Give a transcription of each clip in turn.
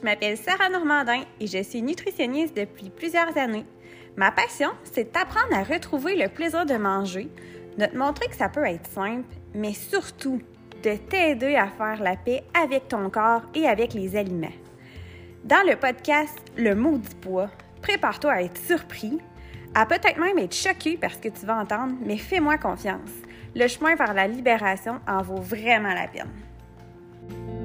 Je m'appelle Sarah Normandin et je suis nutritionniste depuis plusieurs années. Ma passion, c'est d'apprendre à retrouver le plaisir de manger, de te montrer que ça peut être simple, mais surtout de t'aider à faire la paix avec ton corps et avec les aliments. Dans le podcast Le maudit poids, prépare-toi à être surpris, à peut-être même être choqué par ce que tu vas entendre, mais fais-moi confiance. Le chemin vers la libération en vaut vraiment la peine.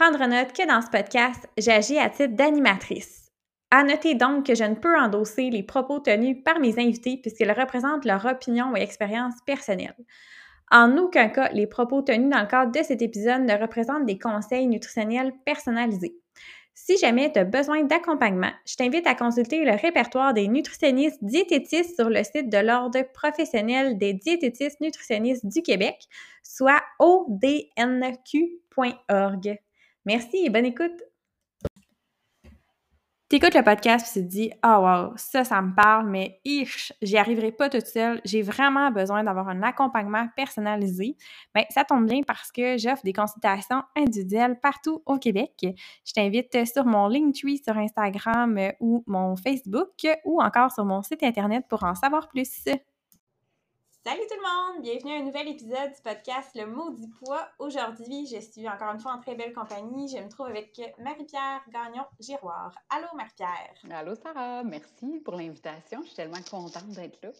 Prendre note que dans ce podcast, j'agis à titre d'animatrice. À noter donc que je ne peux endosser les propos tenus par mes invités puisqu'ils représentent leur opinion et expérience personnelle. En aucun cas, les propos tenus dans le cadre de cet épisode ne représentent des conseils nutritionnels personnalisés. Si jamais tu as besoin d'accompagnement, je t'invite à consulter le répertoire des nutritionnistes diététistes sur le site de l'Ordre professionnel des diététistes nutritionnistes du Québec, soit odnq.org. Merci et bonne écoute! T'écoutes le podcast et tu te dis « Ah wow, ça, ça me parle, mais ich, j'y arriverai pas toute seule. J'ai vraiment besoin d'avoir un accompagnement personnalisé. » Bien, ça tombe bien parce que j'offre des consultations individuelles partout au Québec. Je t'invite sur mon Linktree sur Instagram ou mon Facebook ou encore sur mon site Internet pour en savoir plus. Salut tout le monde! Bienvenue à un nouvel épisode du podcast Le Maudit Poids. Aujourd'hui, je suis encore une fois en très belle compagnie. Je me trouve avec Marie-Pierre Gagnon-Giroir. Allô Marie-Pierre! Allô Sarah! Merci pour l'invitation. Je suis tellement contente d'être là.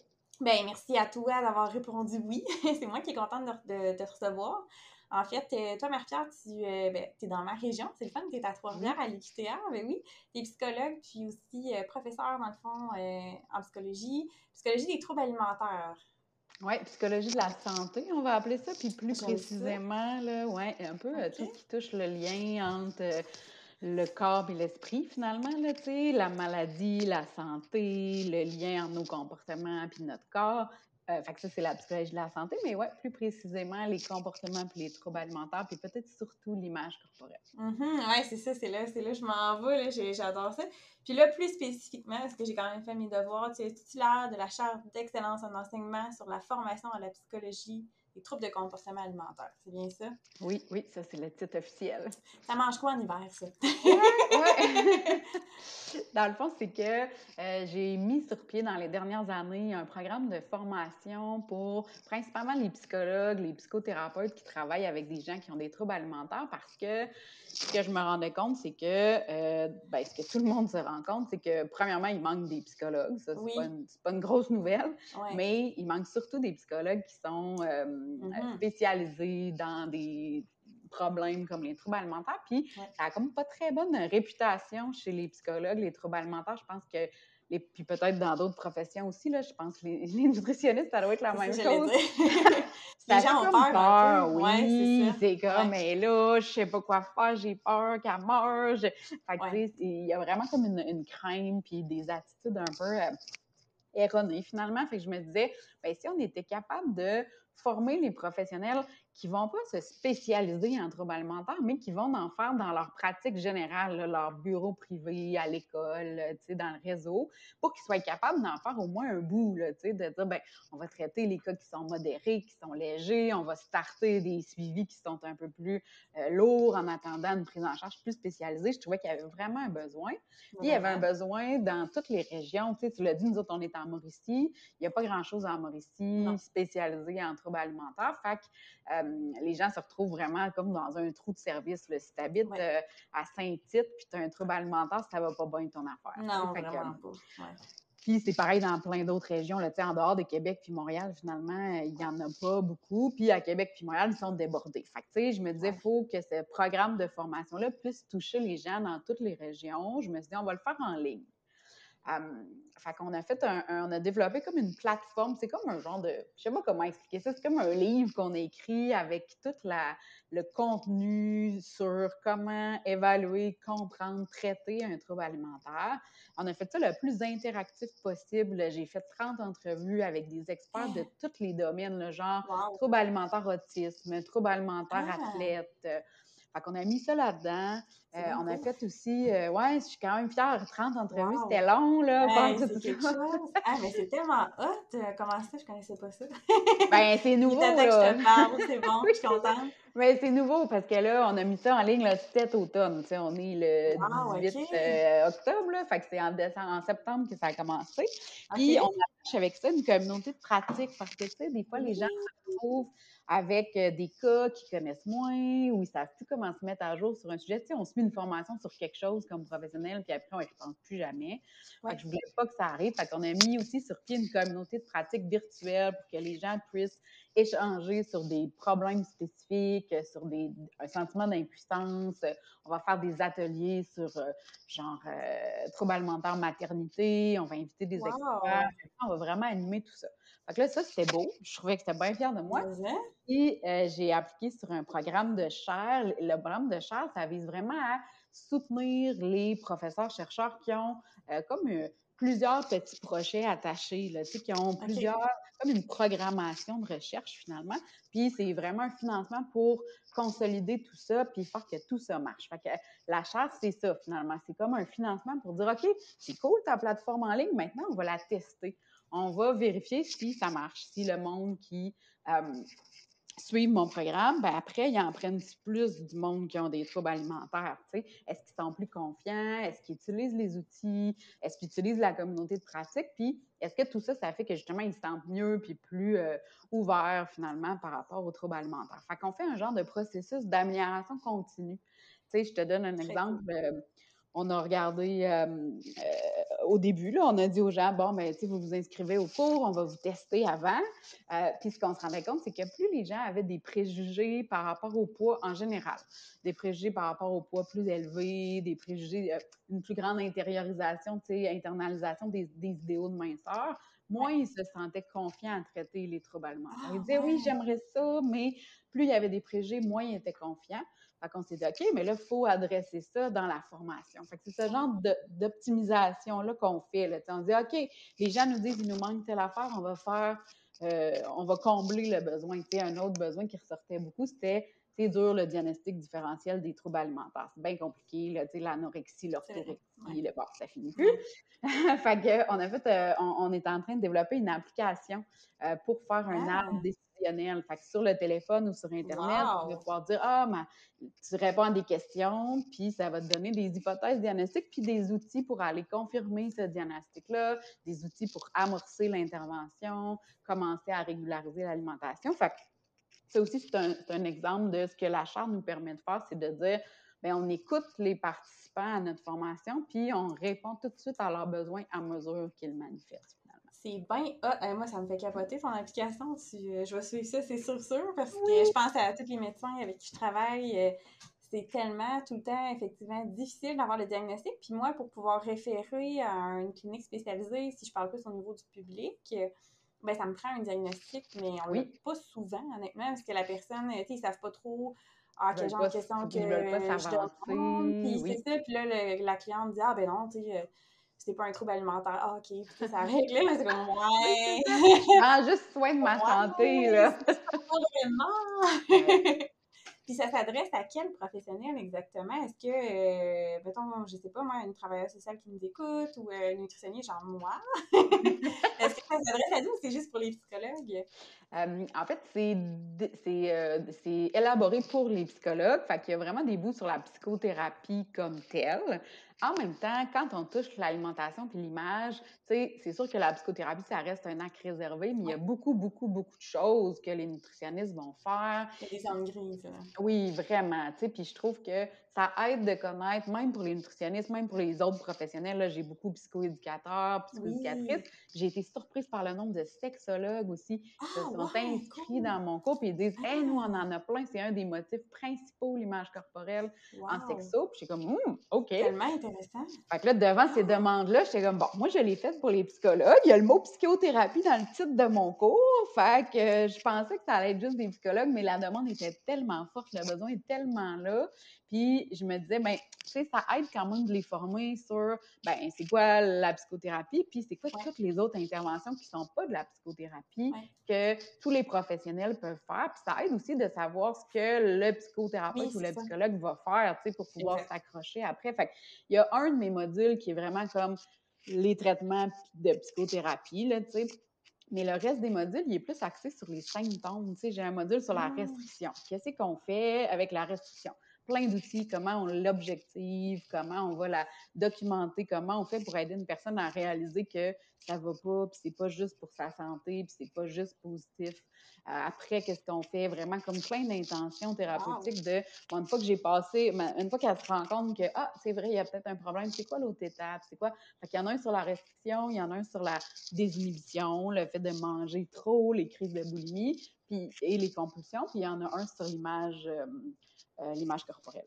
Ben merci à toi d'avoir répondu oui. C'est moi qui est contente de, te recevoir. En fait, euh, toi, Marie-Pierre, tu euh, ben, es dans ma région. C'est le fun, tu es à Trois-Rivières, à l'IQTR. Ben oui, tu es psychologue, puis aussi euh, professeur, dans le fond, en psychologie. Psychologie des troubles alimentaires. Oui, psychologie de la santé, on va appeler ça. Puis plus précisément, là, ouais, un peu euh, tout ce qui touche le lien entre euh, le corps et l'esprit, finalement, là, la maladie, la santé, le lien entre nos comportements et notre corps. Euh, fait que ça, c'est la psychologie de la santé, mais ouais, plus précisément, les comportements puis les troubles alimentaires, puis peut-être surtout l'image corporelle. Mm-hmm, oui, c'est ça, c'est là, c'est là, je m'en vais, j'adore ça. Puis là, plus spécifiquement, parce que j'ai quand même fait mes devoirs, tu es titulaire de la charte d'excellence en enseignement sur la formation à la psychologie des troubles de comportement alimentaire. C'est bien ça? Oui, oui, ça, c'est le titre officiel. Ça mange quoi en hiver, ça? ouais, dans le fond, c'est que euh, j'ai mis sur pied dans les dernières années un programme de formation pour principalement les psychologues, les psychothérapeutes qui travaillent avec des gens qui ont des troubles alimentaires parce que ce que je me rendais compte, c'est que euh, ben, ce que tout le monde se rend compte, c'est que premièrement, il manque des psychologues. Ça, c'est pas, pas, une grosse nouvelle, mais il manque surtout des psychologues qui sont euh, mm-hmm. spécialisés dans des problèmes comme les troubles alimentaires. Puis ça a comme pas très bonne réputation chez les psychologues, les troubles alimentaires. Je pense que les, puis peut-être dans d'autres professions aussi, là, je pense que les, nutritionnistes, ça doit être la même chose. les gens ont peur. oui, c'est comme, mais là, je sais pas quoi faire, j'ai peur qu'elle meure. Fait que, il y a vraiment comme une, une crainte puis des attitudes un peu euh, erronées finalement. Fait que je me disais, ben, si on était capable de former les professionnels qui vont pas se spécialiser en troubles alimentaires, mais qui vont en faire dans leur pratique générale, leur bureau privé, à l'école, dans le réseau, pour qu'ils soient capables d'en faire au moins un bout, là, de dire, ben, on va traiter les cas qui sont modérés, qui sont légers, on va starter des suivis qui sont un peu plus euh, lourds en attendant une prise en charge plus spécialisée. Je trouvais qu'il y avait vraiment un besoin. Puis il y avait un besoin dans toutes les régions. Tu l'as dit, nous autres, on est en Mauricie. Il n'y a pas grand-chose en Mauricie spécialisé en troubles alimentaires. Fait que, euh, les gens se retrouvent vraiment comme dans un trou de service. Si tu habites euh, à Saint-Tite puis tu as un trouble alimentaire, ça va pas bien ton affaire. Non, vraiment pas. Puis c'est pareil dans plein d'autres régions. Là, en dehors de Québec puis Montréal, finalement, il n'y en a pas beaucoup. Puis à Québec puis Montréal, ils sont débordés. Fait que, je me disais, il faut que ce programme de formation-là puisse toucher les gens dans toutes les régions. Je me suis dit, on va le faire en ligne. Fait qu'on a fait un, on a développé comme une plateforme. C'est comme un genre de, je sais pas comment expliquer ça. C'est comme un livre qu'on a écrit avec tout la, le contenu sur comment évaluer, comprendre, traiter un trouble alimentaire. On a fait ça le plus interactif possible. J'ai fait 30 entrevues avec des experts de tous les domaines, le genre trouble alimentaire autisme, trouble alimentaire ah! athlète Fait qu'on a mis ça là-dedans. Euh, on a fait aussi, euh, ouais, je suis quand même fière, 30 entrevues, c'était long, là. C'est quelque chose. Ah, mais c'est tellement hot. Comment ça, je connaissais pas ça? ben, c'est nouveau, là. que je te parle, c'est bon, je suis contente. Mais c'est nouveau parce que là, on a mis ça en ligne le 7 automne. Tu sais, on est le 18 euh, octobre, là. Fait que c'est en, en, septembre que ça a commencé. Puis, on attache avec ça une communauté de pratique parce que, tu sais, des fois, les gens se retrouvent avec euh, des cas qu'ils connaissent moins ou ils savent plus comment se mettre à jour sur un sujet. Tu sais, on se met une formation sur quelque chose comme professionnel, puis après, on ne pense plus jamais. Fait que je voulais pas que ça arrive. Fait qu'on a mis aussi sur pied une communauté de pratique virtuelle pour que les gens puissent échanger sur des problèmes spécifiques, sur des, un sentiment d'impuissance. On va faire des ateliers sur euh, genre euh, trouble alimentaire maternité. On va inviter des experts. On va vraiment animer tout ça. Fait que là, ça, c'était beau. Je trouvais que c'était bien fier de moi. Et euh, j'ai appliqué sur un programme de chaire. Le programme de chaire, ça vise vraiment à soutenir les professeurs-chercheurs qui ont euh, comme euh, plusieurs petits projets attachés, là, qui ont plusieurs, comme une programmation de recherche finalement. Puis c'est vraiment un financement pour consolider tout ça, puis faire que tout ça marche. Fait que la chaire, c'est ça finalement. C'est comme un financement pour dire, OK, c'est cool ta plateforme en ligne, maintenant on va la tester on va vérifier si ça marche, si le monde qui euh, suit mon programme, ben après, ils en prennent plus du monde qui ont des troubles alimentaires. Est-ce qu'ils sont plus confiants? Est-ce qu'ils utilisent les outils? Est-ce qu'ils utilisent la communauté de pratique? Puis, est-ce que tout ça, ça fait que justement, ils se sentent mieux puis plus euh, ouverts finalement par rapport aux troubles alimentaires? Fait qu'on fait un genre de processus d'amélioration continue. Tu sais, je te donne un exemple. Euh, on a regardé euh, euh, au début, là, on a dit aux gens, bon, ben, vous vous inscrivez au cours, on va vous tester avant. Euh, puis ce qu'on se rendait compte, c'est que plus les gens avaient des préjugés par rapport au poids en général, des préjugés par rapport au poids plus élevé, des préjugés, une plus grande intériorisation, tu sais, internalisation des, idéaux de minceur, moins ils se sentaient confiants à traiter les troubles alimentaires. Ils disaient, oui, ah, j'aimerais ça, mais plus il y avait des préjugés, moins ils étaient confiants. Fait qu'on s'est dit, OK, mais là, il faut adresser ça dans la formation. Fait que c'est ce genre d'optimisation-là qu'on fait. Là. On dit, OK, les gens nous disent, il nous manque telle affaire, on va faire, euh, on va combler le besoin. sais, un autre besoin qui ressortait beaucoup, c'était c'est dur le diagnostic différentiel des troubles alimentaires. C'est bien compliqué, là, l'anorexie, l'orthorexie, le bon, ça finit plus. fait que, on a fait, euh, on, est en train de développer une application euh, pour faire un ah. arbre décisionnel. Fait que sur le téléphone ou sur Internet, tu vas pouvoir dire Ah, tu réponds à des questions, puis ça va te donner des hypothèses diagnostiques, puis des outils pour aller confirmer ce diagnostic-là, des outils pour amorcer l'intervention, commencer à régulariser l'alimentation. Fait que ça aussi, c'est un, exemple de ce que la charte nous permet de faire, c'est de dire, bien, on écoute les participants à notre formation, puis on répond tout de suite à leurs besoins à mesure qu'ils manifestent. C'est bien hot. moi, ça me fait capoter ton application. Euh, je vais suivre ça, c'est sûr, sûr, parce que je pense à tous les médecins avec qui je travaille. Euh, c'est tellement tout le temps, effectivement, difficile d'avoir le diagnostic. Puis moi, pour pouvoir référer à une clinique spécialisée, si je parle plus au niveau du public, ben, ça me prend un diagnostic, mais on l'a pas souvent, honnêtement, parce que la personne, tu sais, ils ne savent pas trop ah, quel genre de question que je demande. Puis c'est ça, puis là, la cliente dit, ah ben non, tu sais, euh, c'était pas un trouble alimentaire. Ah, OK, puis ça règle, mais c'est comme, ouais. ah, juste soin de ma santé, là. pas vraiment. Puis ça s'adresse à quel professionnel exactement? Est-ce que, euh, mettons, je sais pas, moi, une travailleuse sociale qui nous écoute ou euh, une nutritionniste, genre moi? Est-ce que ça s'adresse à nous ou c'est juste pour les psychologues? Euh, en fait, c'est élaboré pour les psychologues. Fait qu'il y a vraiment des bouts sur la psychothérapie comme telle. En même temps, quand on touche l'alimentation puis l'image, c'est sûr que la psychothérapie, ça reste un acte réservé, mais il y a beaucoup, beaucoup, beaucoup de choses que les nutritionnistes vont faire. Il y a des grises. Oui, vraiment. Puis je trouve que ça aide de connaître, même pour les nutritionnistes, même pour les autres professionnels. J'ai beaucoup de psychoéducateurs, psychoéducatrices. J'ai été surprise par le nombre de sexologues aussi qui se ah, sont inscrits dans mon cours ils disent Hey, nous, on en a plein. C'est un des motifs principaux, l'image corporelle en sexo. Puis j'ai comme hum, OK. Tellement intéressant. Fait que là, devant ces demandes-là, j'étais comme Bon, moi, je l'ai faite pour les psychologues. Il y a le mot psychothérapie dans le titre de mon cours. Fait que euh, je pensais que ça allait être juste des psychologues, mais la demande était tellement forte, le besoin est tellement là. Puis je me disais, ben, tu sais, ça aide quand même de les former sur, ben, c'est quoi la psychothérapie, puis c'est quoi toutes les autres interventions qui sont pas de la psychothérapie que tous les professionnels peuvent faire. Puis ça aide aussi de savoir ce que le psychothérapeute ou le psychologue va faire, tu sais, pour pouvoir s'accrocher après. Fait il y a un de mes modules qui est vraiment comme les traitements de psychothérapie, là, tu sais. Mais le reste des modules, il est plus axé sur les symptômes. Tu sais, j'ai un module sur la ah. restriction. Qu'est-ce qu'on fait avec la restriction? Plein d'outils, comment on l'objective, comment on va la documenter, comment on fait pour aider une personne à réaliser que ça va pas, puis c'est pas juste pour sa santé, puis c'est pas juste positif. Euh, après, qu'est-ce qu'on fait? Vraiment comme plein d'intentions thérapeutiques de, une fois que j'ai passé, une fois qu'elle se rend compte que, ah, c'est vrai, il y a peut-être un problème, c'est quoi l'autre étape? C'est quoi? Fait qu'il y en a un sur la restriction, il y en a un sur la désinhibition, le fait de manger trop, les crises de boulimie, puis, et les compulsions, puis il y en a un sur l'image, euh, euh, l'image corporelle.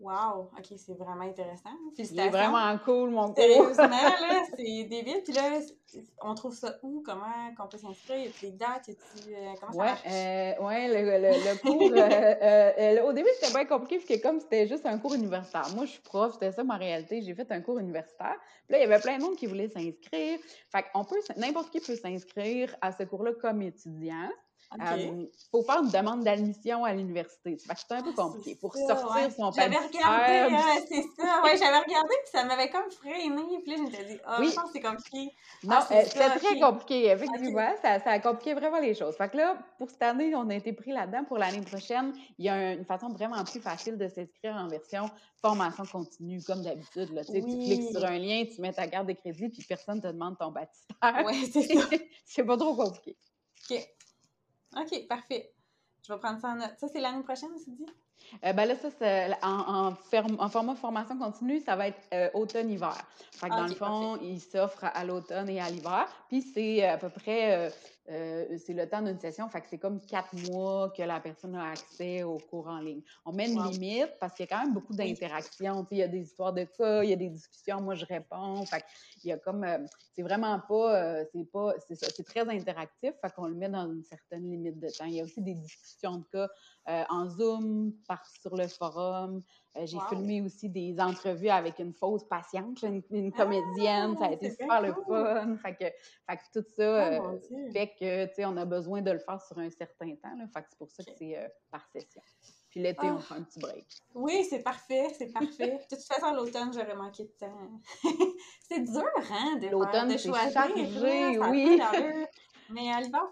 Wow! OK, c'est vraiment intéressant. C'est vraiment cool, mon cours. Sérieusement, là, c'est débile. Puis là, on trouve ça où? Comment qu'on peut s'inscrire? Y a des dates? Y euh, comment ouais, ça euh, ouais, le, le, cours... euh, au début, c'était bien compliqué parce que comme c'était juste un cours universitaire. Moi, je suis prof, c'était ça ma réalité. J'ai fait un cours universitaire. Puis là, il y avait plein de monde qui voulait s'inscrire. Fait qu'on peut... N'importe qui peut s'inscrire à ce cours-là comme étudiant. Il faut faire une demande d'admission à l'université. C'est un peu ah, compliqué. Pour sortir son papier. J'avais regardé, euh, c'est ça. Ouais, j'avais regardé, puis ça m'avait comme freiné. Puis là, je me suis dit, oh, oui. je pense que c'est compliqué. Non, ah, euh, c'était très compliqué. Effectivement, ça, ça, a compliqué vraiment les choses. Fait que là, pour cette année, on a été pris là-dedans. Pour l'année prochaine, il y a une façon vraiment plus facile de s'inscrire en version formation continue, comme d'habitude. Tu cliques sur un lien, tu mets ta carte de crédit, puis personne ne te demande ton baptistère. Oui, c'est ça. c'est pas trop compliqué. OK. OK, parfait. Je vais prendre ça en note. Ça, c'est l'année prochaine, tu dis? Euh, ben là, ça, c'est en, en, format formation continue, ça va être euh, automne-hiver. Fait que dans le fond, il s'offre à, l'automne et à l'hiver. Puis c'est à peu près euh, c'est le temps d'une session, fait que c'est comme quatre mois que la personne a accès au cours en ligne. On met une limite parce qu'il y a quand même beaucoup d'interactions. Il y a des histoires de cas, il y a des discussions, moi je réponds. Fait il y a comme, euh, c'est vraiment pas, euh, c'est pas, c'est très interactif, fait qu'on le met dans une certaine limite de temps. Il y a aussi des discussions de cas en Zoom, par, sur le forum. Euh, j'ai filmé aussi des entrevues avec une fausse patiente, une, comédienne. ça a ah, été super le fun. Fait que, fait que tout ça oh, euh, fait que, tu sais, on a besoin de le faire sur un certain temps. Là, fait que c'est pour ça que c'est euh, par session. Puis l'été, on ah. fait un petit break. Oui, c'est parfait, c'est parfait. de toute façon, l'automne, j'aurais manqué de temps. c'est dur, hein, de, l'automne, de choisir. Chargé, oui. Mais à l'hiver,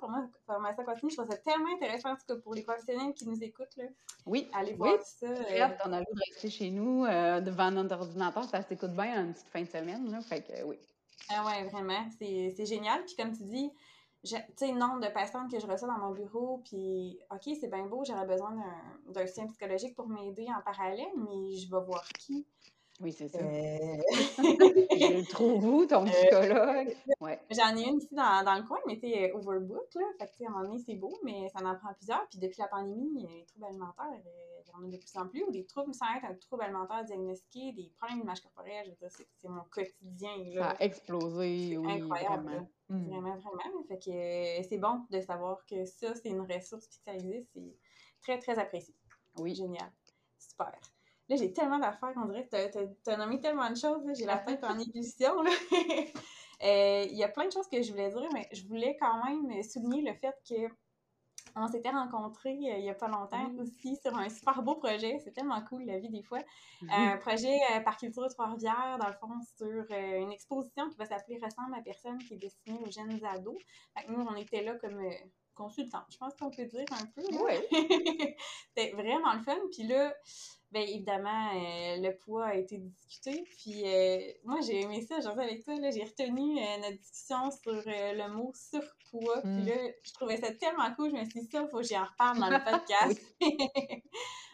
formation continue, je trouve ça tellement intéressant, en tout cas pour les professionnels qui nous écoutent. Là. Oui. Allez voir ça. Euh... On a le de rester chez nous euh, devant notre ordinateur, ça s'écoute bien une petite fin de semaine. Là, fait que oui. Ah ouais, vraiment. C'est génial. Puis comme tu dis, tu sais, nombre de patientes que je reçois dans mon bureau, puis OK, c'est bien beau, j'aurais besoin d'un soutien psychologique pour m'aider en parallèle, mais je vais voir qui? Oui, c'est ça. Euh... je le trouve où, ton euh, psychologue? Ouais. J'en ai une ici dans, dans le coin, mais tu overbook, là. Fait que, à un moment donné, c'est beau, mais ça en prend plusieurs. Puis depuis la pandémie, les troubles alimentaires, euh, il y en a de plus en plus, ou des troubles, sans être un trouble alimentaire diagnostiqué, des problèmes d'image corporelle, je veux dire, c'est mon quotidien, là. Ça a explosé, oui. Incroyable, vraiment. Hmm. Vraiment, vraiment. Fait que euh, c'est bon de savoir que ça, c'est une ressource, puis que ça existe, c'est très, très apprécié. Oui. Génial. Super. Là, j'ai tellement d'affaires qu'on dirait que tu as, nommé tellement de choses. J'ai la tête en ébullition. Euh, il y a plein de choses que je voulais dire, mais je voulais quand même souligner le fait que on s'était rencontrés euh, il n'y a pas longtemps aussi sur un super beau projet. C'est tellement cool, la vie, des fois. Un projet euh, par Culture de Trois-Rivières, dans le fond, sur une exposition qui va s'appeler Ressemble à personne, qui est destinée aux jeunes ados. nous, on était là comme consultants, je pense qu'on peut dire un peu. Oui. C'était vraiment le fun. Puis là, Bien évidemment, euh, le poids a été discuté. Puis euh, moi, j'ai aimé ça, j'en avec toi. J'ai retenu euh, notre discussion sur le mot surpoids. Puis mm. là, je trouvais ça tellement cool. Je me suis dit, ça, il faut que j'y en reparle dans le podcast.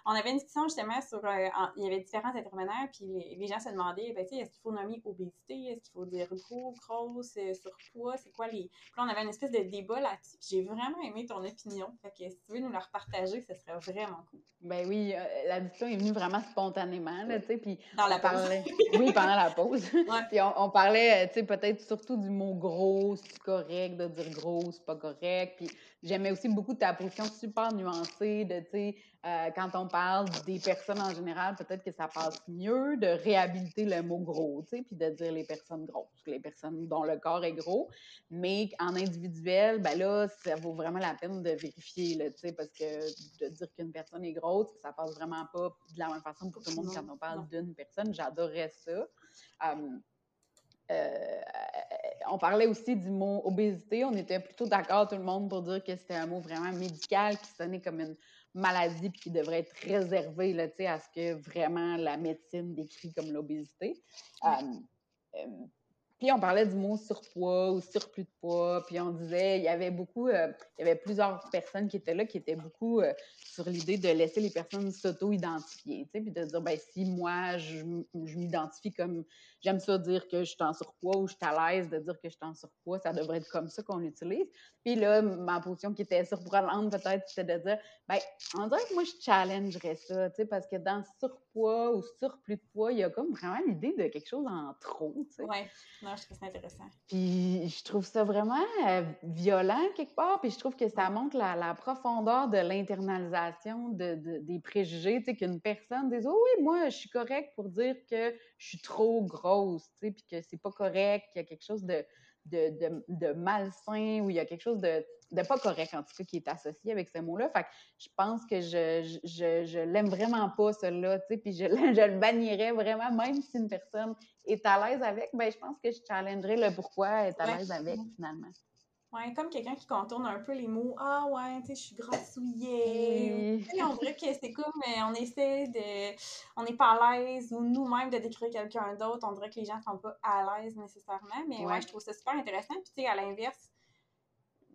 on avait une discussion justement sur. Euh, il y avait différents intervenants, puis les, gens se demandaient ben, est-ce qu'il faut nommer obésité? Est-ce qu'il faut dire gros, grosse, euh, surpoids? C'est quoi les. Puis là, on avait une espèce de débat là-dessus. J'ai vraiment aimé ton opinion. Fait que si tu veux nous la repartager, ce serait vraiment cool. Ben oui, euh, la discussion est venue vraiment spontanément, là, tu sais. Puis. Dans la pause. oui, pendant la pause. puis on, parlait, tu sais, peut-être surtout du mot gros, c'est correct de dire gros, c'est pas correct. Puis j'aimais aussi beaucoup ta position super nuancée de, tu sais, Euh, quand on parle des personnes en général, peut-être que ça passe mieux de réhabiliter le mot gros, tu sais, puis de dire les personnes grosses, les personnes dont le corps est gros. Mais en individuel, ben là, ça vaut vraiment la peine de vérifier, tu sais, parce que de dire qu'une personne est grosse, ça passe vraiment pas de la même façon pour tout le monde quand on parle d'une personne. J'adorais ça. Hum, euh, on parlait aussi du mot obésité. On était plutôt d'accord, tout le monde, pour dire que c'était un mot vraiment médical qui sonnait comme une maladie puis qui devrait être réservé là, à ce que vraiment la médecine décrit comme l'obésité. Puis on parlait du mot surpoids ou surplus de poids, puis on disait, il y avait beaucoup, euh, il y avait plusieurs personnes qui étaient là, qui étaient beaucoup euh, sur l'idée de laisser les personnes s'auto-identifier, tu sais, puis de dire, ben si moi, je, je m'identifie comme, j'aime ça dire que je suis en surpoids ou je suis à l'aise de dire que je suis en surpoids, ça devrait être comme ça qu'on l'utilise. Puis là, ma position qui était surprenante peut-être, c'était de dire, ben on dirait que moi, je challengerais ça, tu sais, parce que dans surpoids ou surplus de poids, il y a comme vraiment l'idée de quelque chose en trop, tu sais. Je trouve ça intéressant. Je trouve ça vraiment euh, violent quelque part, puis je trouve que ça montre la, profondeur de l'internalisation de, des préjugés, tu sais, qu'une personne dise « Oh oui, moi, je suis correct pour dire que je suis trop grosse, tu sais, puis que c'est pas correct, qu'il y a quelque chose de de, de, malsain ou il y a quelque chose de, de, pas correct, en tout cas, qui est associé avec ce mot-là. Fait que je pense que je, je, je l'aime vraiment pas, celui-là, tu sais, puis je, je, le bannirais vraiment, même si une personne est à l'aise avec, ben je pense que je challengerais le pourquoi elle est à l'aise avec, finalement. Ouais, comme quelqu'un qui contourne un peu les mots. Ah ouais, tu sais, je suis grassouillée. On dirait que c'est comme on essaie de. On n'est pas à l'aise ou nous-mêmes de décrire quelqu'un d'autre. On dirait que les gens ne sont pas à l'aise nécessairement. Mais ouais. je trouve ça super intéressant. Puis tu sais, à l'inverse,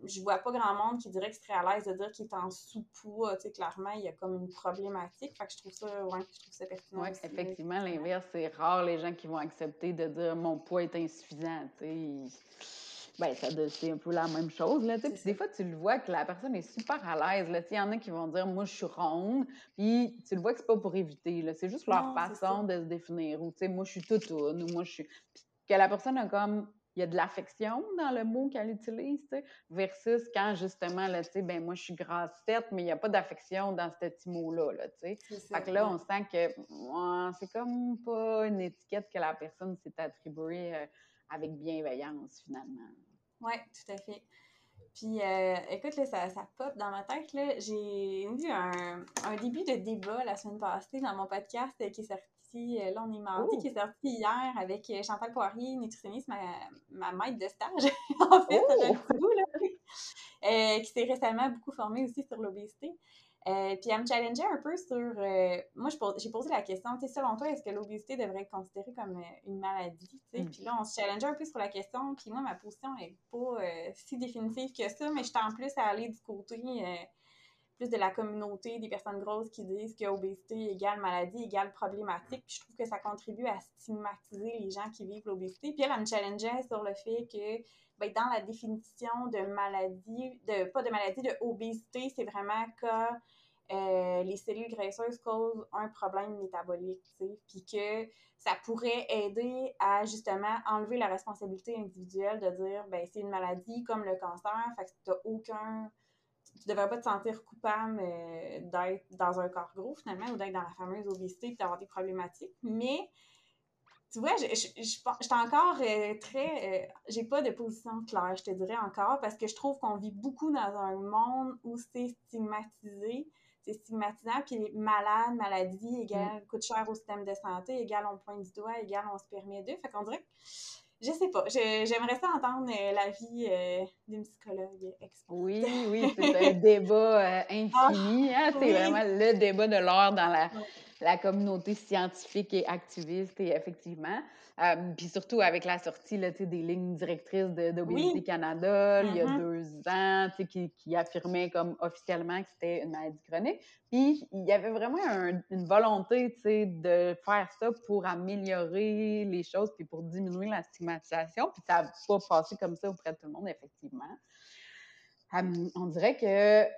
je vois pas grand monde qui dirait qu'il serait à l'aise de dire qu'il est en sous-poids. Tu sais, clairement, il y a comme une problématique. Fait que je trouve ça, ouais, je trouve ça pertinent. Oui, effectivement, l'inverse, c'est rare les gens qui vont accepter de dire mon poids est insuffisant. Tu sais ben, c'est un peu la même chose, là, Puis des fois, tu le vois que la personne est super à l'aise, là. Il y en a qui vont dire, moi, je suis ronde, puis tu le vois que c'est pas pour éviter, là. C'est juste leur façon de se définir, ou, tu sais, moi, je suis toute ou moi, je suis... Puis que la personne a comme... Il y a de l'affection dans le mot qu'elle utilise, tu sais, versus quand, justement, là, tu sais, ben moi, je suis grassette, mais il n'y a pas d'affection dans ce petit mot-là, là, tu sais. Fait que là, on sent que c'est comme pas une étiquette que la personne s'est attribuée euh, avec bienveillance, finalement. Oui, tout à fait. Puis, euh, écoute, là, ça, ça pop dans ma tête. J'ai eu un, un, début de débat la semaine passée dans mon podcast qui est sorti, euh, là, on est mardi, qui est sorti hier avec euh, Chantal Poirier, nutritionniste, ma, ma maître de stage, en fait, oh! là, qui s'est récemment beaucoup formée aussi sur l'obésité. Euh, puis elle me challengeait un peu sur. Euh, moi, j'ai posé la question, tu sais, selon toi, est-ce que l'obésité devrait être considérée comme euh, une maladie? Mm. Puis là, on se challengeait un peu sur la question. Puis moi, ma position n'est pas si définitive que ça, mais je en plus à aller du côté plus de la communauté des personnes grosses qui disent que obésité égale maladie égale problématique. Je trouve que ça contribue à stigmatiser les gens qui vivent l'obésité. Puis elle, elle me challengeait sur le fait que ben, dans la définition de maladie, de pas de maladie, de obésité, c'est vraiment que euh, les cellules graisseuses causent un problème métabolique, puis que ça pourrait aider à justement enlever la responsabilité individuelle de dire, ben c'est une maladie comme le cancer, fait que t'as aucun, tu devrais pas te sentir coupable euh, d'être dans un corps gros finalement ou d'être dans la fameuse obésité puis d'avoir des problématiques, mais tu vois, je, je, je, encore euh, très. Euh, j'ai pas de position claire, je te dirais encore, parce que je trouve qu'on vit beaucoup dans un monde où c'est stigmatisé. C'est stigmatisant, puis malade, maladie, égale mm. coûte cher au système de santé, égale on pointe du doigt, égale on se permet de. Fait qu'on dirait que je sais pas. J'aimerais ça entendre euh, l'avis d'une psychologue Oui, oui, c'est un débat infini. Hein. C'est vraiment le débat de l'heure dans la, la communauté scientifique et activiste, et effectivement. Euh, puis surtout avec la sortie là, des lignes directrices d'Obésité Canada, il y a mm-hmm. deux ans, qui, qui affirmaient comme officiellement que c'était une maladie chronique. Puis il y avait vraiment une volonté de faire ça pour améliorer les choses, puis pour diminuer la stigmatisation. Puis ça n'a pas passé comme ça auprès de tout le monde, effectivement. Euh, on dirait que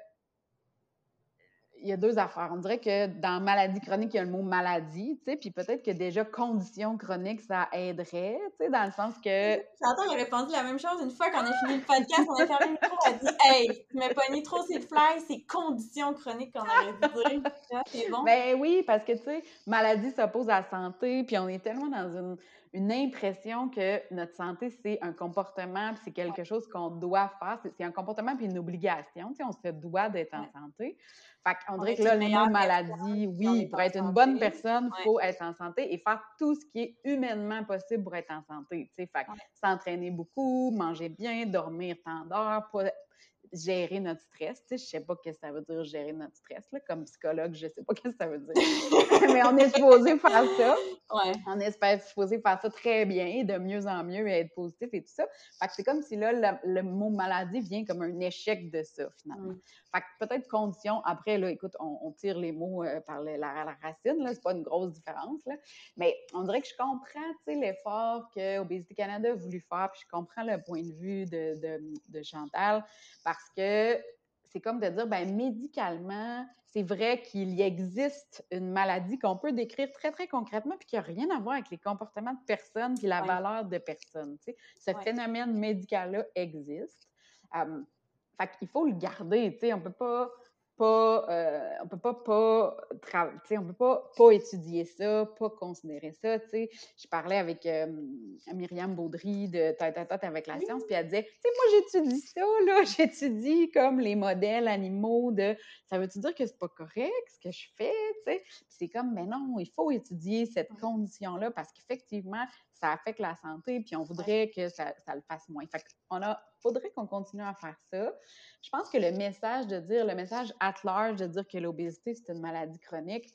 il y a deux affaires. On dirait que dans maladie chronique, il y a le mot maladie, tu sais, puis peut-être que déjà condition chronique, ça aiderait, tu sais, dans le sens que. J'entends, il a répondu la même chose une fois qu'on a fini le podcast, on a fermé le micro, elle a dit Hey, tu m'as pogné trop le fly, c'est condition chronique qu'on aurait dû dire. C'est bon. Ben oui, parce que, tu sais, maladie s'oppose à santé, puis on est tellement dans une une impression que notre santé, c'est un comportement, c'est quelque chose qu'on doit faire. C'est un comportement puis une obligation. Tu sais, on se doit d'être en santé. Fait qu'on dirait que là, le mot maladie, oui, pour être une bonne personne, il faut être en santé et faire tout ce qui est humainement possible pour être en santé. Tu sais, fait s'entraîner beaucoup, manger bien, dormir tant d'heures, gérer notre stress. Tu sais, je sais pas ce que ça veut dire gérer notre stress. Là. Comme psychologue, je sais pas ce que ça veut dire. Mais on est supposé faire ça. Ouais. On est supposé faire ça très bien, de mieux en mieux et être positif et tout ça. Fait que c'est comme si là, le, mot maladie vient comme un échec de ça, finalement. Mm. Fait que peut-être condition. Après, là, écoute, on, tire les mots euh, par la, la, racine, là. C'est pas une grosse différence, là. Mais on dirait que je comprends, tu sais, l'effort que Obésité Canada a voulu faire, puis je comprends le point de vue de, de, de Chantal, parce que c'est comme de dire, ben médicalement, c'est vrai qu'il existe une maladie qu'on peut décrire très, très concrètement, puis qui n'a rien à voir avec les comportements de personnes puis la valeur de personnes. Tu sais. Ce phénomène médical-là existe. Um, fait qu'il faut le garder, tu sais, on peut pas pas, euh, on peut pas pas on peut pas pas étudier ça, pas considérer ça, tu sais. Je parlais avec euh, Myriam Baudry de Tête à Tête avec la science, puis elle disait, tu sais, moi j'étudie ça, là, j'étudie comme les modèles animaux de, ça veut-tu dire que c'est pas correct ce que je fais, tu sais? c'est comme, mais non, il faut étudier cette condition-là parce qu'effectivement, ça affecte la santé, puis on voudrait que ça, ça le fasse moins. Fait qu'on a, faudrait qu'on continue à faire ça. Je pense que le message de dire, le message at large de dire que l'obésité, c'est une maladie chronique,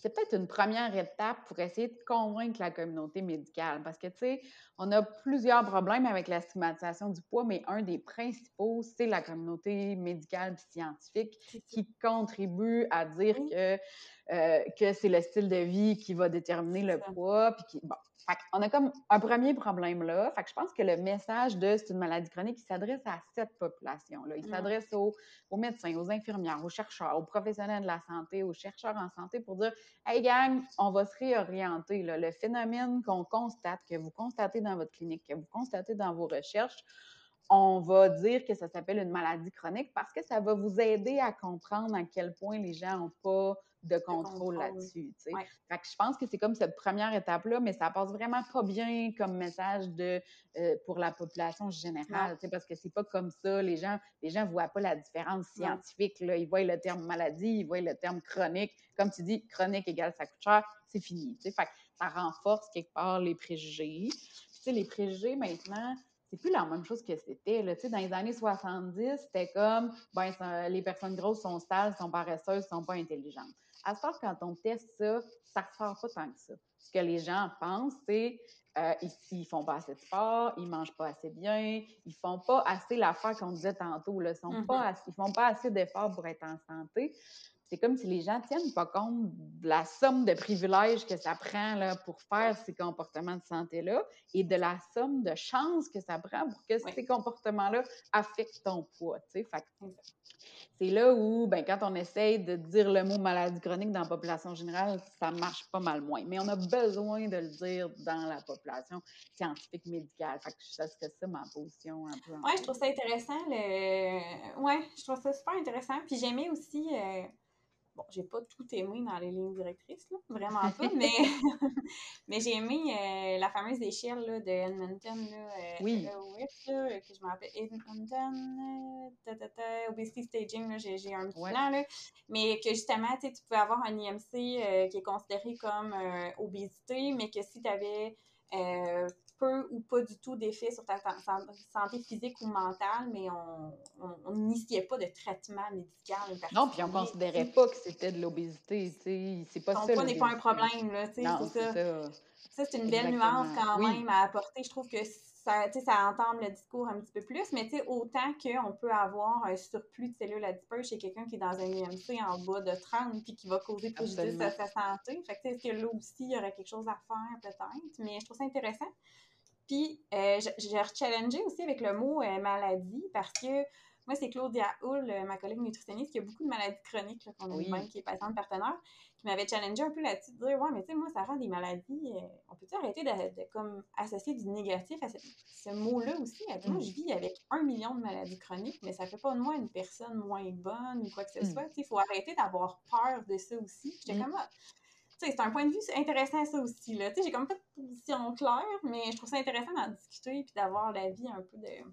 c'est peut-être une première étape pour essayer de convaincre la communauté médicale. Parce que, tu sais, on a plusieurs problèmes avec la stigmatisation du poids, mais un des principaux, c'est la communauté médicale et scientifique qui contribue à dire que, euh, que c'est le style de vie qui va déterminer le poids. Puis qui, bon, on a comme un premier problème là. Fait que je pense que le message de c'est une maladie chronique, il s'adresse à cette population-là. Il s'adresse aux, médecins, aux infirmières, aux chercheurs, aux professionnels de la santé, aux chercheurs en santé pour dire Hey gang, on va se réorienter. Le phénomène qu'on constate, que vous constatez dans votre clinique, que vous constatez dans vos recherches, on va dire que ça s'appelle une maladie chronique parce que ça va vous aider à comprendre à quel point les gens n'ont pas de contrôle, là-dessus. je pense que c'est comme cette première étape-là, mais ça passe vraiment pas bien comme message de, euh, pour la population générale, parce que c'est pas comme ça. Les gens les gens voient pas la différence scientifique. Là. Ils voient le terme maladie, ils voient le terme chronique. Comme tu dis, chronique égale ça coûte cher, c'est fini. Fait ça renforce quelque part les préjugés. les préjugés, maintenant, c'est plus la même chose que c'était. Dans les années 70, c'était comme ben, les personnes grosses sont stables, sont paresseuses, sont pas intelligentes. À ce quand on teste ça, ça ressort pas tant que ça. Ce que les gens pensent, c'est euh, ils, font pas assez de sport, ils mangent pas assez bien, ils font pas assez l'affaire qu'on disait tantôt, là, sont pas mm-hmm. ils font pas assez d'efforts pour être en santé. C'est comme si les gens tiennent pas compte de la somme de privilèges que ça prend là, pour faire ces comportements de santé-là et de la somme de chance que ça prend pour que ces comportements-là affectent ton poids. Fait c'est là où, ben, quand on essaye de dire le mot maladie chronique dans la population générale, ça marche pas mal moins. Mais on a besoin de le dire dans la population scientifique médicale. Fait que ça serait ça ma position un peu. Oui, je trouve ça intéressant. Le... Ouais, je trouve ça super intéressant. Puis j'aimais aussi. Euh, bon, j'ai pas tout aimé dans les lignes directrices, là, vraiment pas, mais, mais j'ai aimé euh, la fameuse échelle là, de Edmonton, là, euh, oui. là, que je m'appelle Edmonton, euh, Obesity Staging, j'ai un petit plan, là, mais que justement, tu pouvais avoir un IMC qui est considéré comme obésité, mais que si tu avais peu ou pas du tout d'effet sur ta santé physique ou mentale, mais on n'initiait pas de traitement médical. Non, puis on ne considérait pas que c'était de l'obésité. C'est pas Ton ça. poids n'est pas un problème. Là, c'est ça. Ça, c'est une belle nuance quand même à apporter. Je trouve que ça, ça entame le discours un petit peu plus, mais autant qu'on peut avoir un surplus de cellules adipeuses chez quelqu'un qui est dans un IMC en bas de 30 puis qui va causer préjudice à sa santé. Fait que, est-ce que là aussi, il y aurait quelque chose à faire peut-être? Mais je trouve ça intéressant. Puis, euh, j'ai rechallengé aussi avec le mot euh, maladie parce que Moi, c'est Claudia Hull, ma collègue nutritionniste, qui a beaucoup de maladies chroniques, qu'on a oui. même, qui est patiente partenaire, qui m'avait challengé un peu là-dessus, de dire Ouais, mais tu sais, moi, ça rend des maladies. on peut-tu arrêter de, comme, associer du négatif à ce, mot-là aussi? Moi, je mm. vis avec un million de maladies chroniques, mais ça fait pas de moi une personne moins bonne ou quoi que ce mm. soit. Il faut arrêter d'avoir peur de ça aussi. J'étais mm. comme ah, c'est un point de vue intéressant ça aussi. Là. J'ai comme pas de position claire, mais je trouve ça intéressant d'en discuter et d'avoir l'avis un peu de.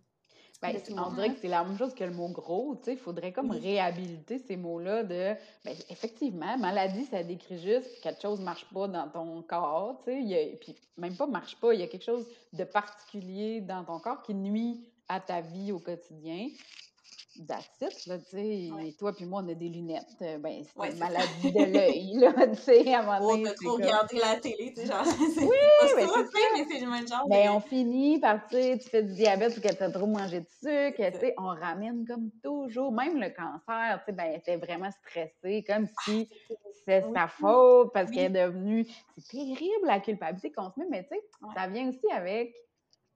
Ben, on dirait que c'est la même chose que le mot gros, il faudrait comme réhabiliter ces mots-là de, ben, effectivement, maladie, ça décrit juste que quelque chose ne marche pas dans ton corps, tu sais, puis même pas marche pas, il y a quelque chose de particulier dans ton corps qui nuit à ta vie au quotidien. That's là, tu sais. Toi puis moi, on a des lunettes. Euh, ben, c'est une maladie de l'œil, là, tu sais, à un moment donné. On a trop regardé la télé, tu sais, genre. Oui, mais c'est mais c'est le même genre. Ben, on finit par, tu sais, tu fais du diabète ou que tu as trop mangé de sucre, tu sais, on ramène comme toujours. Même le cancer, tu sais, ben, elle était vraiment stressée, comme ah, si c'est sa faute parce qu'elle est devenue. C'est terrible la culpabilité qu'on se met, mais tu sais, ça vient aussi avec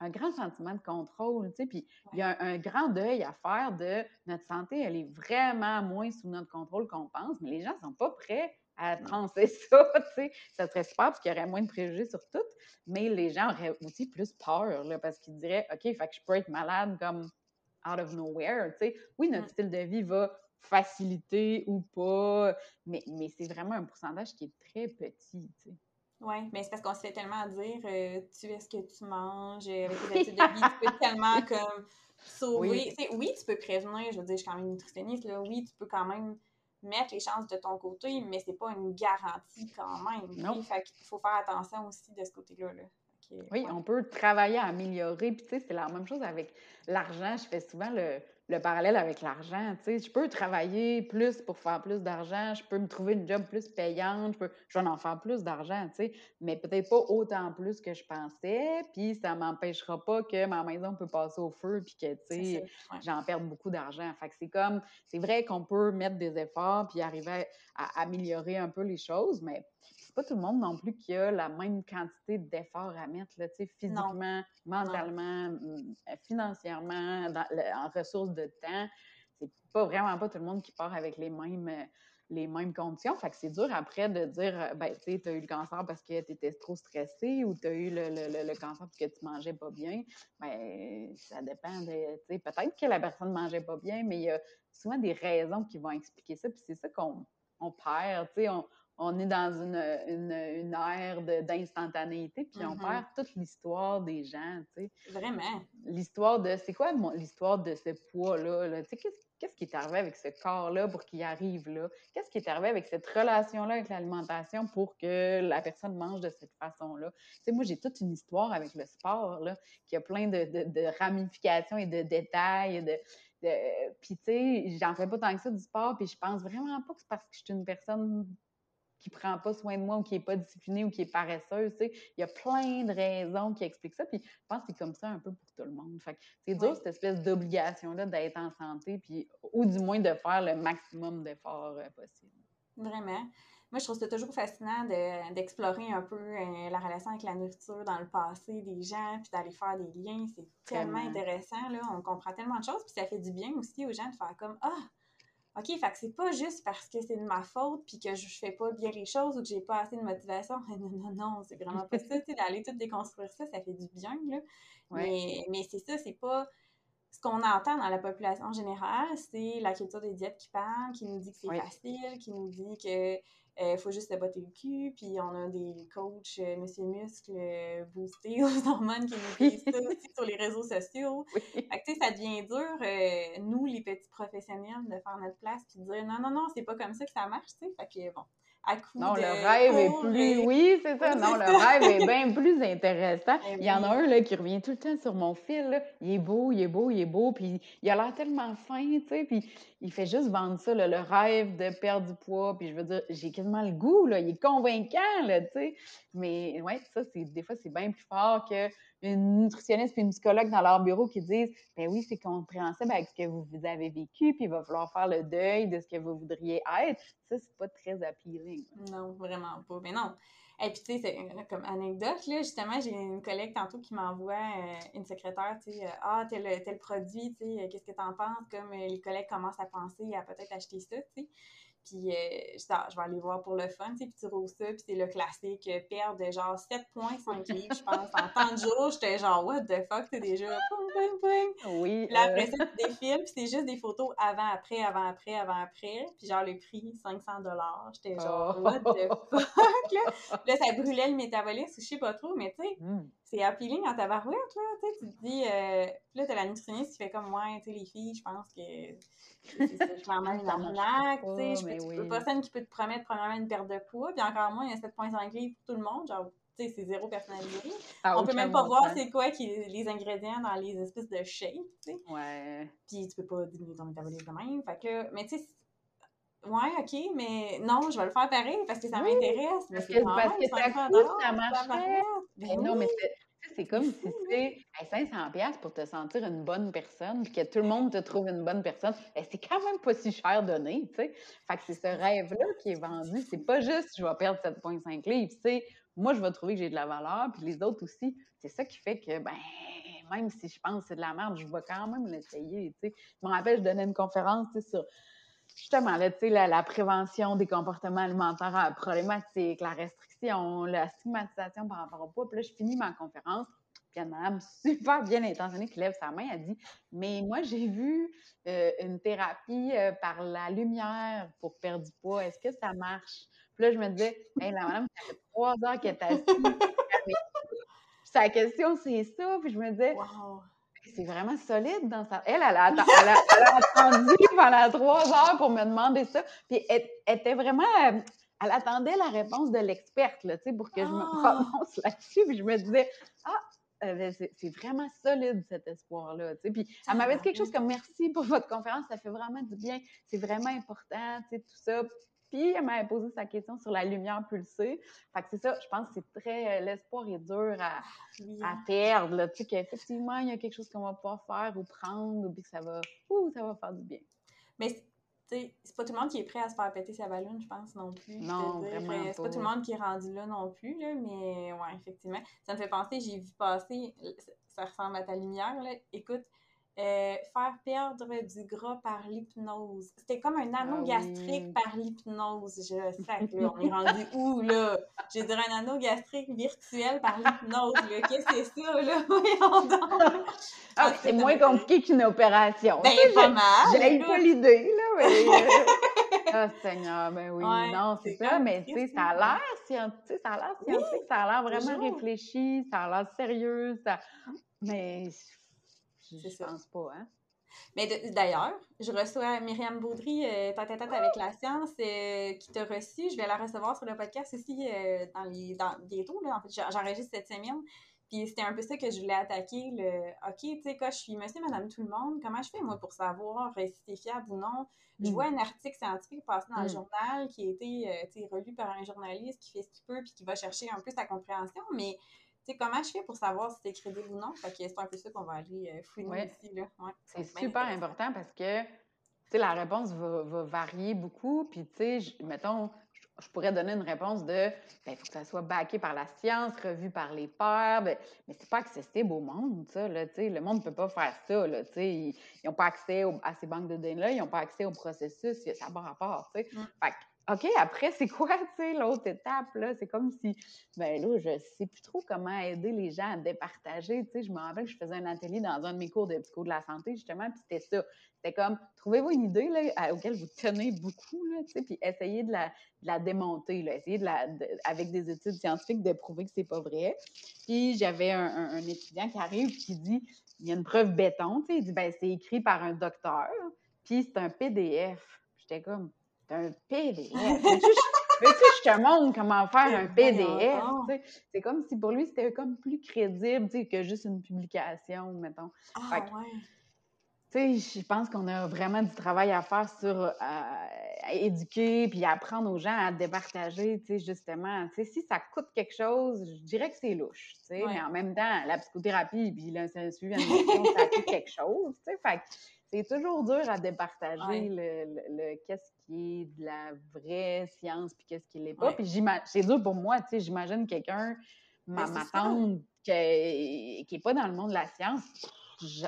un grand sentiment de contrôle, tu sais, puis il y a un, grand deuil à faire de notre santé, elle est vraiment moins sous notre contrôle qu'on pense, mais les gens sont pas prêts à transer ça, tu sais. Ça serait super parce qu'il y aurait moins de préjugés sur tout, mais les gens auraient aussi plus peur, là, parce qu'ils diraient, OK, fait que je peux être malade comme out of nowhere, tu sais. Oui, notre style de vie va faciliter ou pas, mais, mais c'est vraiment un pourcentage qui est très petit, tu sais. Oui, mais c'est parce qu'on se fait tellement dire euh, tu es ce que tu manges, euh, avec tes habitudes de vie, tu peux tellement comme sauver. Oui. tu peux prévenir, je veux dire, je suis quand même nutritionniste, là, oui, tu peux quand même mettre les chances de ton côté, mais c'est pas une garantie quand même. Non. Fait qu'il faut faire attention aussi de ce côté-là. Là. oui, on peut travailler à améliorer. Puis tu sais, c'est la même chose avec l'argent. Je fais souvent le, le parallèle avec l'argent. Tu sais, je peux travailler plus pour faire plus d'argent, je peux me trouver une job plus payante, je peux, je vais en faire plus d'argent, tu sais, mais peut-être pas autant plus que je pensais, puis ça m'empêchera pas que ma maison peut passer au feu, puis que, tu sais, j'en perds beaucoup d'argent. Fait que c'est comme, c'est vrai qu'on peut mettre des efforts, puis arriver à améliorer un peu les choses, mais c'est pas tout le monde non plus qui a la même quantité d'efforts à mettre, là, physiquement, mentalement, mm, financièrement, en ressources de temps. C'est pas vraiment pas tout le monde qui part avec les mêmes, les mêmes conditions. Fait que c'est dur après de dire, euh, ben, tu sais, as eu le cancer parce que tu étais trop stressé ou tu as eu le, le, cancer parce que tu mangeais pas bien. Ben, ça dépend de, tu sais, peut-être que la personne mangeait pas bien, mais il y a souvent des raisons qui vont expliquer ça. Puis c'est ça qu'on on perd, tu sais, on, on est dans une, une, une ère d'instantanéité, puis on mm-hmm. perd toute l'histoire des gens, tu sais. Vraiment. L'histoire de, c'est quoi l'histoire de ce poids-là? Tu sais, qu'est-ce qui est arrivé avec ce corps-là pour qu'il arrive là? Qu'est-ce qui est arrivé avec cette relation-là avec l'alimentation pour que la personne mange de cette façon-là? Tu sais, moi, j'ai toute une histoire avec le sport, là, qui a plein de, de, ramifications et de détails, de, puis, tu sais, j'en fais pas tant que ça du sport, puis je pense vraiment pas que c'est parce que je suis une personne qui prend pas soin de moi ou qui est pas discipliné ou qui est paresseuse, tu sais. Il y a plein de raisons qui expliquent ça, puis je pense que c'est comme ça un peu pour tout le monde. Fait c'est dur, cette espèce d'obligation-là d'être en santé, puis, ou du moins de faire le maximum d'efforts euh, possible. Vraiment. Moi, je trouve ça toujours fascinant d'explorer un peu euh, la relation avec la nourriture dans le passé des gens, puis d'aller faire des liens. C'est tellement intéressant, là. On comprend tellement de choses, puis ça fait du bien aussi aux gens de faire comme « Ah! » OK, fait que c'est pas juste parce que c'est de ma faute puis que je fais pas bien les choses ou que j'ai pas assez de motivation. Non, non, non, c'est vraiment pas ça. D'aller tout déconstruire ça, ça fait du bien, là. Mais, mais c'est ça, c'est pas. Ce qu'on entend dans la population générale, c'est la culture des diètes qui parle, qui nous dit que c'est facile, qui nous dit que il euh, faut juste se botter le cul, puis on a des coachs, euh, Monsieur Muscle, euh, boostés aux hormones qui nous disent ça aussi sur les réseaux sociaux. Fait que, ça devient dur, nous, les petits professionnels, de faire notre place, puis de dire non, non, non, c'est pas comme ça que ça marche, tu sais. Fait que, bon, non, le rêve est plus. Oui, c'est ça. Non, le rêve est bien plus intéressant. Eh il y en a un là, qui revient tout le temps sur mon fil. Là. Il est beau, il est beau, il est beau. Puis il a l'air tellement fin, tu sais. Puis il fait juste vendre ça, le rêve de perdre du poids. Puis je veux dire, j'ai quasiment le goût, là. Il est convaincant, là, tu sais. Mais ouais, ça, c'est des fois, c'est bien plus fort que une nutritionniste et une psychologue dans leur bureau qui disent ben oui, c'est compréhensible avec ce que vous, avez vécu, puis il va falloir faire le deuil de ce que vous voudriez être. Ça, c'est pas très appealing. Non, vraiment pas. Mais non. Et puis, tu sais, comme anecdote, là, justement, j'ai une collègue tantôt qui m'envoie euh, une secrétaire, tu sais, euh, ah, tel, produit, tu sais, qu'est-ce que tu en penses? Comme les collègues commencent à penser à peut-être acheter ça, tu sais. Puis, euh, je, vais aller voir pour le fun, tu sais, puis tu roules ça, puis c'est le classique, euh, perdre genre 7,5 livres, je pense, en tant de jours. J'étais genre, what the fuck, c'est déjà. Oui. Puis là, après ça, tu défiles, puis c'est juste des photos avant-après, avant-après, avant-après. Puis genre, le prix, 500 J'étais genre, oh. what the fuck, là. là, ça brûlait le métabolisme, je sais pas trop, mais tu sais, mm c'est appealing en tabarouette, là, tu te dis, euh, là, t'as la nutritionniste qui fait comme, moi, tu sais, les filles, je pense que c'est clairement une arnaque, tu sais, je peux, oui. personne qui peut te promettre premièrement une perte de poids, puis encore moins, il y a 7,5 livres pour tout le monde, genre, tu sais, c'est zéro personnalisé. Ah, On peut même pas voir c'est quoi qui, les ingrédients dans les espèces de shakes, tu sais. Ouais. Puis tu peux pas diminuer ton métabolisme de même, fait que, mais tu sais, Ouais, OK, mais non, je vais le faire pareil parce que ça m'intéresse. Parce que, parce que ça coûte, ça marche. Mais non, mais c'est comme si c'était 500$ pour te sentir une bonne personne, puis que tout le monde te trouve une bonne personne. Ben, c'est quand même pas si cher donné, tu sais. Fait que c'est ce rêve-là qui est vendu. C'est pas juste je vais perdre 7,5 livres, tu sais. Moi, je vais trouver que j'ai de la valeur, puis les autres aussi. C'est ça qui fait que, ben, même si je pense que c'est de la merde, je vais quand même l'essayer, tu sais. Je me rappelle, je donnais une conférence, tu sais, sur justement, là, la, la prévention des comportements alimentaires problématiques, la restriction, la stigmatisation par rapport au poids. Puis là, je finis ma conférence. Puis il y a une madame super bien intentionnée qui lève sa main. Elle dit Mais moi, j'ai vu euh, une thérapie euh, par la lumière pour perdre du poids. Est-ce que ça marche? Puis là, je me disais hey, La madame, ça fait trois heures qu'elle est assise. sa question, c'est ça. Puis je me disais c'est vraiment solide dans sa. Elle, elle a, attendu pendant trois heures pour me demander ça. Puis elle, était vraiment. Euh, elle attendait la réponse de l'experte, là, tu sais, pour que je me ah! prononce là-dessus. Puis je me disais, ah, euh, ben, c'est vraiment solide cet espoir-là. Tu sais. Puis elle m'avait dit quelque chose comme merci pour votre conférence, ça fait vraiment du bien, c'est vraiment important, tu sais, tout ça. Puis elle m'avait posé sa question sur la lumière pulsée. Fait que c'est ça, je pense que c'est très. Euh, l'espoir est dur à, à perdre. Là. Tu sais, qu'effectivement, il y a quelque chose qu'on va pas faire ou prendre, ou que ça va. Ouh, ça va faire du bien. Mais c'est pas tout le monde qui est prêt à se faire péter sa ballon, je pense, non plus. Non, vraiment C'est pas tout le monde qui est rendu là non plus, là, mais ouais, effectivement. Ça me fait penser, j'ai vu passer, ça ressemble à ta lumière, là. Écoute, euh, faire perdre du gras par l'hypnose. C'était comme un anneau ah gastrique par l'hypnose. Je sais là, on est rendu où, là? J'ai dit un anneau gastrique virtuel par l'hypnose, Qu'est-ce que c'est ça, là? Ah, ah, c'est moins compliqué qu'une opération. Ben, pas mal. J'ai pas l'idée, là, mais... Euh, ah, Seigneur, ben oui, non, c'est ça, mais tu sais, ça a l'air scientifique, ça a l'air scientifique, ça a l'air vraiment réfléchi, ça a l'air sérieux, ça... Mais je pense pas, hein? Mais d'ailleurs, je reçois Myriam Baudry, euh, tête à tête avec la science, euh, qui t'a reçu. Je vais la recevoir sur le podcast aussi euh, dans les, dans, bientôt. Là, en fait, j'enregistre cette semaine. Puis c'était un peu ça que je voulais attaquer. Le OK, tu sais, quand je suis monsieur, madame, tout le monde, comment je fais, moi, pour savoir si c'est fiable ou non? Je mm. vois un article scientifique passer dans le mm. journal qui a été relu par un journaliste qui fait ce qu'il peut puis qui va chercher un peu sa compréhension, mais sais, comment je fais pour savoir si c'est crédible ou non? Fait que c'est un peu ça qu'on va aller euh, fouiller ici. Là. c'est super important parce que, tu sais, la réponse va, va, varier beaucoup. Puis, tu sais, mettons, je pourrais donner une réponse de ben, il faut que ça soit backé par la science, revu par les pairs, ben, mais c'est pas accessible au monde, ça. Là, le monde ne peut pas faire ça. Là, ils n'ont pas accès à ces banques de données-là, ils n'ont pas accès au processus, ça n'a pas rapport. Fait OK, après, c'est quoi, tu sais, l'autre étape, là? C'est comme si, ben là, je sais plus trop comment aider les gens à départager, tu sais. Je me rappelle que je faisais un atelier dans un de mes cours de psycho de la santé, justement, puis c'était ça. C'était comme, trouvez-vous une idée, là, auquel vous tenez beaucoup, tu sais, puis essayez de la, démonter. Essayez de la, avec des études scientifiques, de prouver que c'est pas vrai. Puis j'avais un, un, étudiant qui arrive qui dit, il y a une preuve béton, tu sais, il dit, ben c'est écrit par un docteur, puis c'est un PDF. J'étais comme un PDF. Veux-tu je te montre comment faire un PDF? C'est comme si pour lui, c'était comme plus crédible que juste une publication, mettons. Ah, ouais. Je pense qu'on a vraiment du travail à faire sur euh, éduquer puis apprendre aux gens à départager, justement. Si ça coûte quelque chose, je dirais que c'est louche, mais en même temps, la psychothérapie puis le suivi ça coûte quelque chose. Fait c'est toujours dur à départager le, qu'est-ce qui est de la vraie science puis qu'est-ce qui l'est pas. Puis c'est dur pour moi, tu sais, j'imagine quelqu'un, ma, ben, tante, qui n'est pas dans le monde de la science,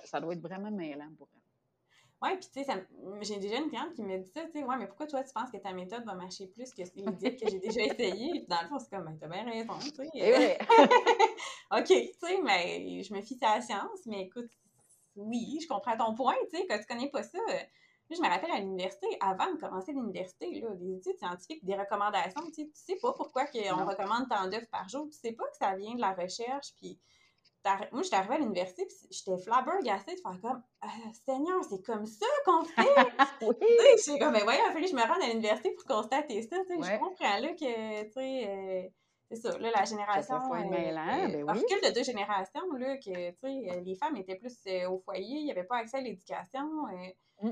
ça doit être vraiment mêlant pour elle. Oui, puis tu sais, j'ai déjà une cliente qui me dit ça, tu sais, ouais, mais pourquoi toi tu penses que ta méthode va marcher plus que les diètes que j'ai déjà essayées? Puis dans le fond, c'est comme, ben, t'as bien raison, tu sais. Eh OK, tu sais, mais je me fie à la science, mais écoute, oui, je comprends ton point, tu sais, quand tu connais pas ça. je me rappelle à l'université, avant de commencer l'université, là, des études scientifiques, des recommandations, tu sais, tu sais pas pourquoi on recommande tant d'œufs par jour, tu sais pas que ça vient de la recherche, puis moi, j'étais arrivée à l'université, puis j'étais flabbergastée de faire comme «Euh, Seigneur, c'est comme ça qu'on fait! oui. Tu sais, comme, ben voyons, il a fallu que je me rende à l'université pour constater ça. Tu sais, je comprends là que, tu sais, euh, c'est ça, là, la génération. Ça euh, ben oui. recul de deux générations, là, que, tu sais, les femmes étaient plus au foyer, il n'y avait pas accès à l'éducation. Mmh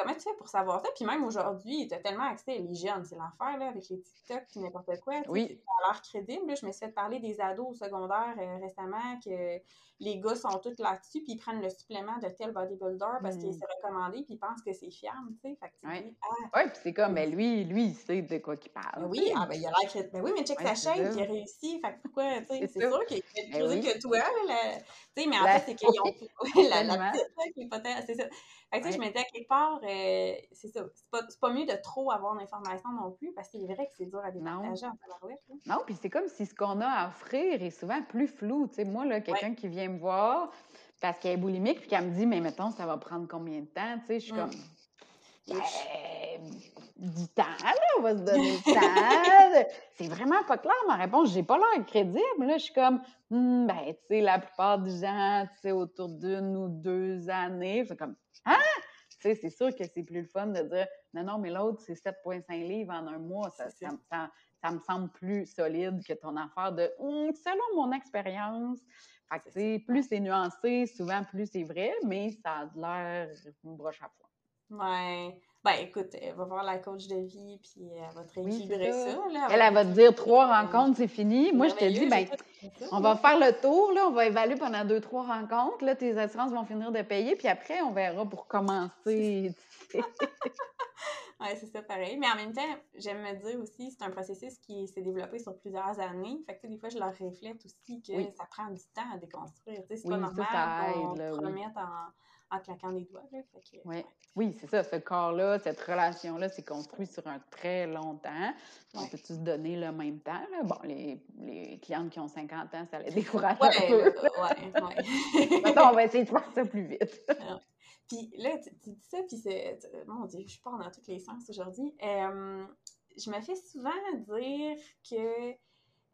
comment tu fais pour savoir ça? Puis même aujourd'hui, tu as tellement accès, les jeunes, c'est l'enfer, là, avec les TikTok, puis n'importe quoi. Oui. Ça a l'air crédible. Je me suis fait parler des ados au secondaire euh, récemment que les gars sont tous là-dessus, puis ils prennent le supplément de tel bodybuilder parce qu'il hmm. s'est recommandé, puis ils pensent que c'est fiable, tu sais. Fait que oui, ah, puis c'est comme, ben lui, lui, il sait de quoi il parle. oui, ah, ben il a l'air crédible. Ben oui, mais check sa chaîne, il a réussi. Fait que pourquoi, tu sais, c'est sûr qu'il est plus ben que toi, tu sais, mais en fait, c'est qu'ils ont la, la petite, qui est pas c'est ça. Fait que, je me disais, quelque part, euh, c'est ça. C'est pas, pas mieux de trop avoir d'informations non plus, parce qu'il est vrai que c'est dur à départager en tabarouette. Non, puis c'est comme si ce qu'on a à offrir est souvent plus flou. Tu sais, moi, là, quelqu'un qui vient me voir parce qu'elle est boulimique, puis qu'elle me dit, mais mettons, ça va prendre combien de temps? Tu sais, je suis mm. comme. Ben, du temps, là, on va se donner le temps. c'est vraiment pas clair, ma réponse. J'ai pas l'air crédible. Là. Je suis comme, hmm, ben, tu sais, la plupart des gens, tu sais, autour d'une ou deux années, c'est comme, ah! Tu sais, c'est sûr que c'est plus le fun de dire, non, non, mais l'autre, c'est 7,5 livres en un mois. Ça, ça, me semble plus solide que ton affaire de, hmm, selon mon expérience. Fait que, plus c'est nuancé, souvent plus c'est vrai, mais ça a l'air une broche à foin. Ouais. Ben, écoute, elle va voir la coach de vie, puis elle va te rééquilibrer ça. là, elle, elle va te dire trois rencontres, c'est fini. Moi, je te dis, ben, on va faire le tour, là, on va évaluer pendant deux, trois rencontres. Là, tes assurances vont finir de payer, puis après, on verra pour commencer. oui, c'est ça, pareil. Mais en même temps, j'aime me dire aussi, c'est un processus qui s'est développé sur plusieurs années. Fait que, des fois, je leur reflète aussi que ça prend du temps à déconstruire. C'est pas normal qu'on te remette en en claquant des doigts. Là, Oui, c'est ça. Ce corps-là, cette relation-là s'est construit sur un très long temps. On peut-tu se donner le même temps? Bon, les, les, clientes qui ont 50 ans, ça les décourage un peu. Oui, Maintenant, on va essayer de faire ça plus vite. Puis là, tu, dis ça, puis c'est... Mon Dieu, je pars dans tous les sens aujourd'hui. je me fais souvent dire que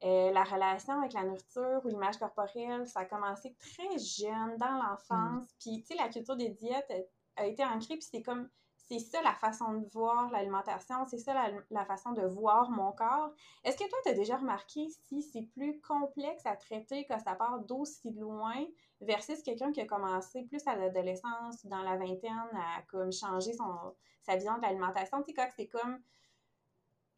euh, la relation avec la nourriture ou l'image corporelle, ça a commencé très jeune, dans l'enfance. Mm. Puis, tu sais, la culture des diètes a, été ancrée, puis c'est comme, c'est ça la façon de voir l'alimentation, c'est ça la, façon de voir mon corps. Est-ce que toi, tu as déjà remarqué si c'est plus complexe à traiter quand ça part d'aussi loin versus quelqu'un qui a commencé plus à l'adolescence, dans la vingtaine, à comme changer son, sa vision de l'alimentation? Tu sais, quand c'est comme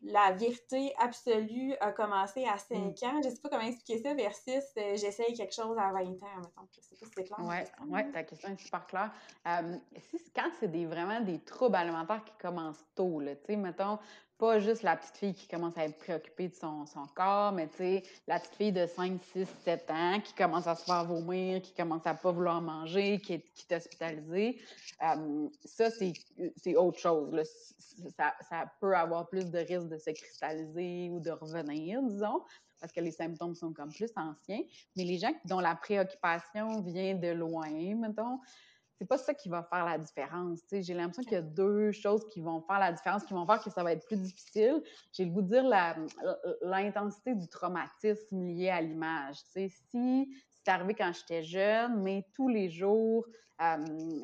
la vérité absolue a commencé à 5 mm. ans. Je ne sais pas comment expliquer ça versus euh, j'essaye quelque chose à 20 ans, mettons. Je sais pas si c'est clair. Oui, ouais, ta question est super claire. Euh, quand c'est des, vraiment des troubles alimentaires qui commencent tôt, tu sais, mettons, pas juste la petite fille qui commence à être préoccupée de son, son corps, mais tu sais, la petite fille de 5, 6, 7 ans qui commence à se faire vomir, qui commence à pas vouloir manger, qui est, qui est hospitalisée. Euh, ça, c'est autre chose. Là. Ça, ça, peut avoir plus de risques de se cristalliser ou de revenir, disons, parce que les symptômes sont comme plus anciens. Mais les gens dont la préoccupation vient de loin, mettons, c'est pas ça qui va faire la différence. J'ai l'impression qu'il y a deux choses qui vont faire la différence, qui vont faire que ça va être plus difficile. J'ai le goût de dire l'intensité du traumatisme lié à l'image. Si c'est arrivé quand j'étais jeune, mais tous les jours, euh,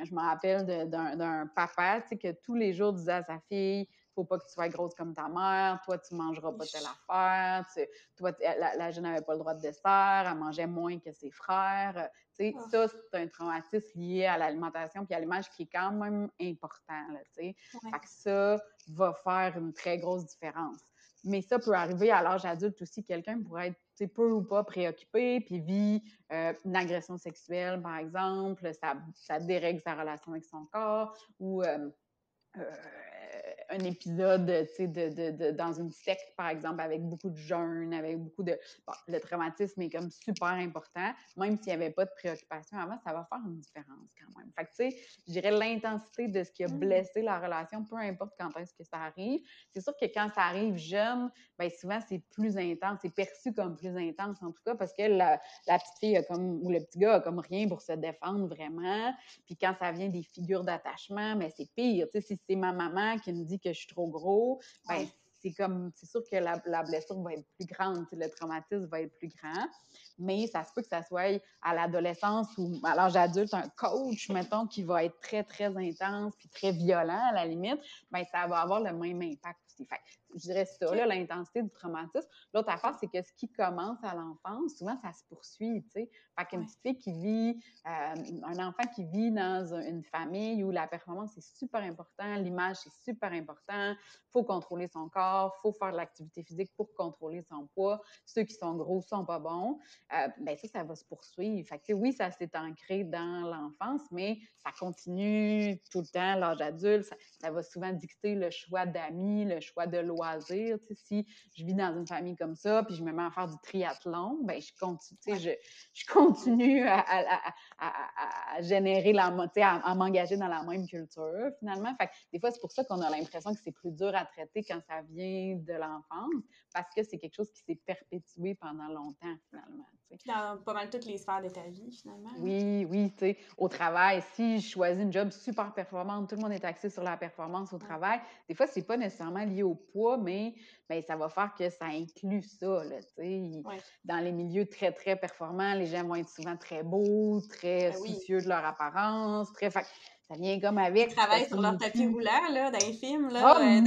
je me rappelle d'un papa que tous les jours disait à sa fille faut pas que tu sois grosse comme ta mère, toi, tu mangeras pas telle affaire, toi, la, jeune n'avait pas le droit de dessert, elle mangeait moins que ses frères. Tu sais, ah. ça, c'est un traumatisme lié à l'alimentation puis à l'image qui est quand même important, là, tu sais. Fait que ça va faire une très grosse différence. mais ça peut arriver à l'âge adulte aussi. Quelqu'un pourrait être peu ou pas préoccupé, puis vit euh, une agression sexuelle, par exemple, ça, ça, dérègle sa relation avec son corps, ou euh, un épisode, de, de, de, dans une secte, par exemple, avec beaucoup de jeûnes, avec beaucoup de... Bon, le traumatisme est comme super important. Même s'il n'y avait pas de préoccupation avant, ça va faire une différence quand même. Fait que, tu sais, je dirais l'intensité de ce qui a mmh. blessé la relation, peu importe quand est-ce que ça arrive. C'est sûr que quand ça arrive jeune, bien souvent, c'est plus intense, c'est perçu comme plus intense, en tout cas, parce que la, la petite fille a comme, ou le petit gars a comme rien pour se défendre vraiment. Puis quand ça vient des figures d'attachement, mais c'est pire. Tu sais, si c'est ma maman qui me dit que je suis trop gros, ben, c'est comme, c'est sûr que la, la, blessure va être plus grande, le traumatisme va être plus grand. Mais ça se peut que ça soit à l'adolescence ou à l'âge adulte, un coach, mettons, qui va être très, très intense puis très violent à la limite, ben ça va avoir le même impact aussi. Fait je dirais ça, l'intensité du traumatisme. L'autre affaire, c'est que ce qui commence à l'enfance, souvent, ça se poursuit, tu sais. Fait qu'une petite fille qui vit, euh, un enfant qui vit dans une famille où la performance est super important, l'image c'est super important, faut contrôler son corps, faut faire de l'activité physique pour contrôler son poids. Ceux qui sont gros sont pas bons. Euh, ben ça, ça va se poursuivre. Fait que, oui, ça s'est ancré dans l'enfance, mais ça continue tout le temps, l'âge adulte. Ça, ça, va souvent dicter le choix d'amis, le choix de loisirs si je vis dans une famille comme ça, puis je me mets à faire du triathlon, ben je continue, je, je, continue à, à, à, générer la, à, à m'engager dans la même culture, finalement. Fait des fois, c'est pour ça qu'on a l'impression que c'est plus dur à traiter quand ça vient de l'enfance, parce que c'est quelque chose qui s'est perpétué pendant longtemps, finalement. Dans pas mal toutes les sphères de ta vie, finalement. Oui, oui, tu sais, au travail, si je choisis une job super performante, tout le monde est axé sur la performance au travail, des fois, c'est pas nécessairement lié au poids, mais ben, ça va faire que ça inclut ça, là, tu sais. Dans les milieux très, très performants, les gens vont être souvent très beaux, très ben soucieux de leur apparence, très ça vient comme avec. Ils travaillent sur leur tapis roulant, là, dans les films, là. Oh, euh,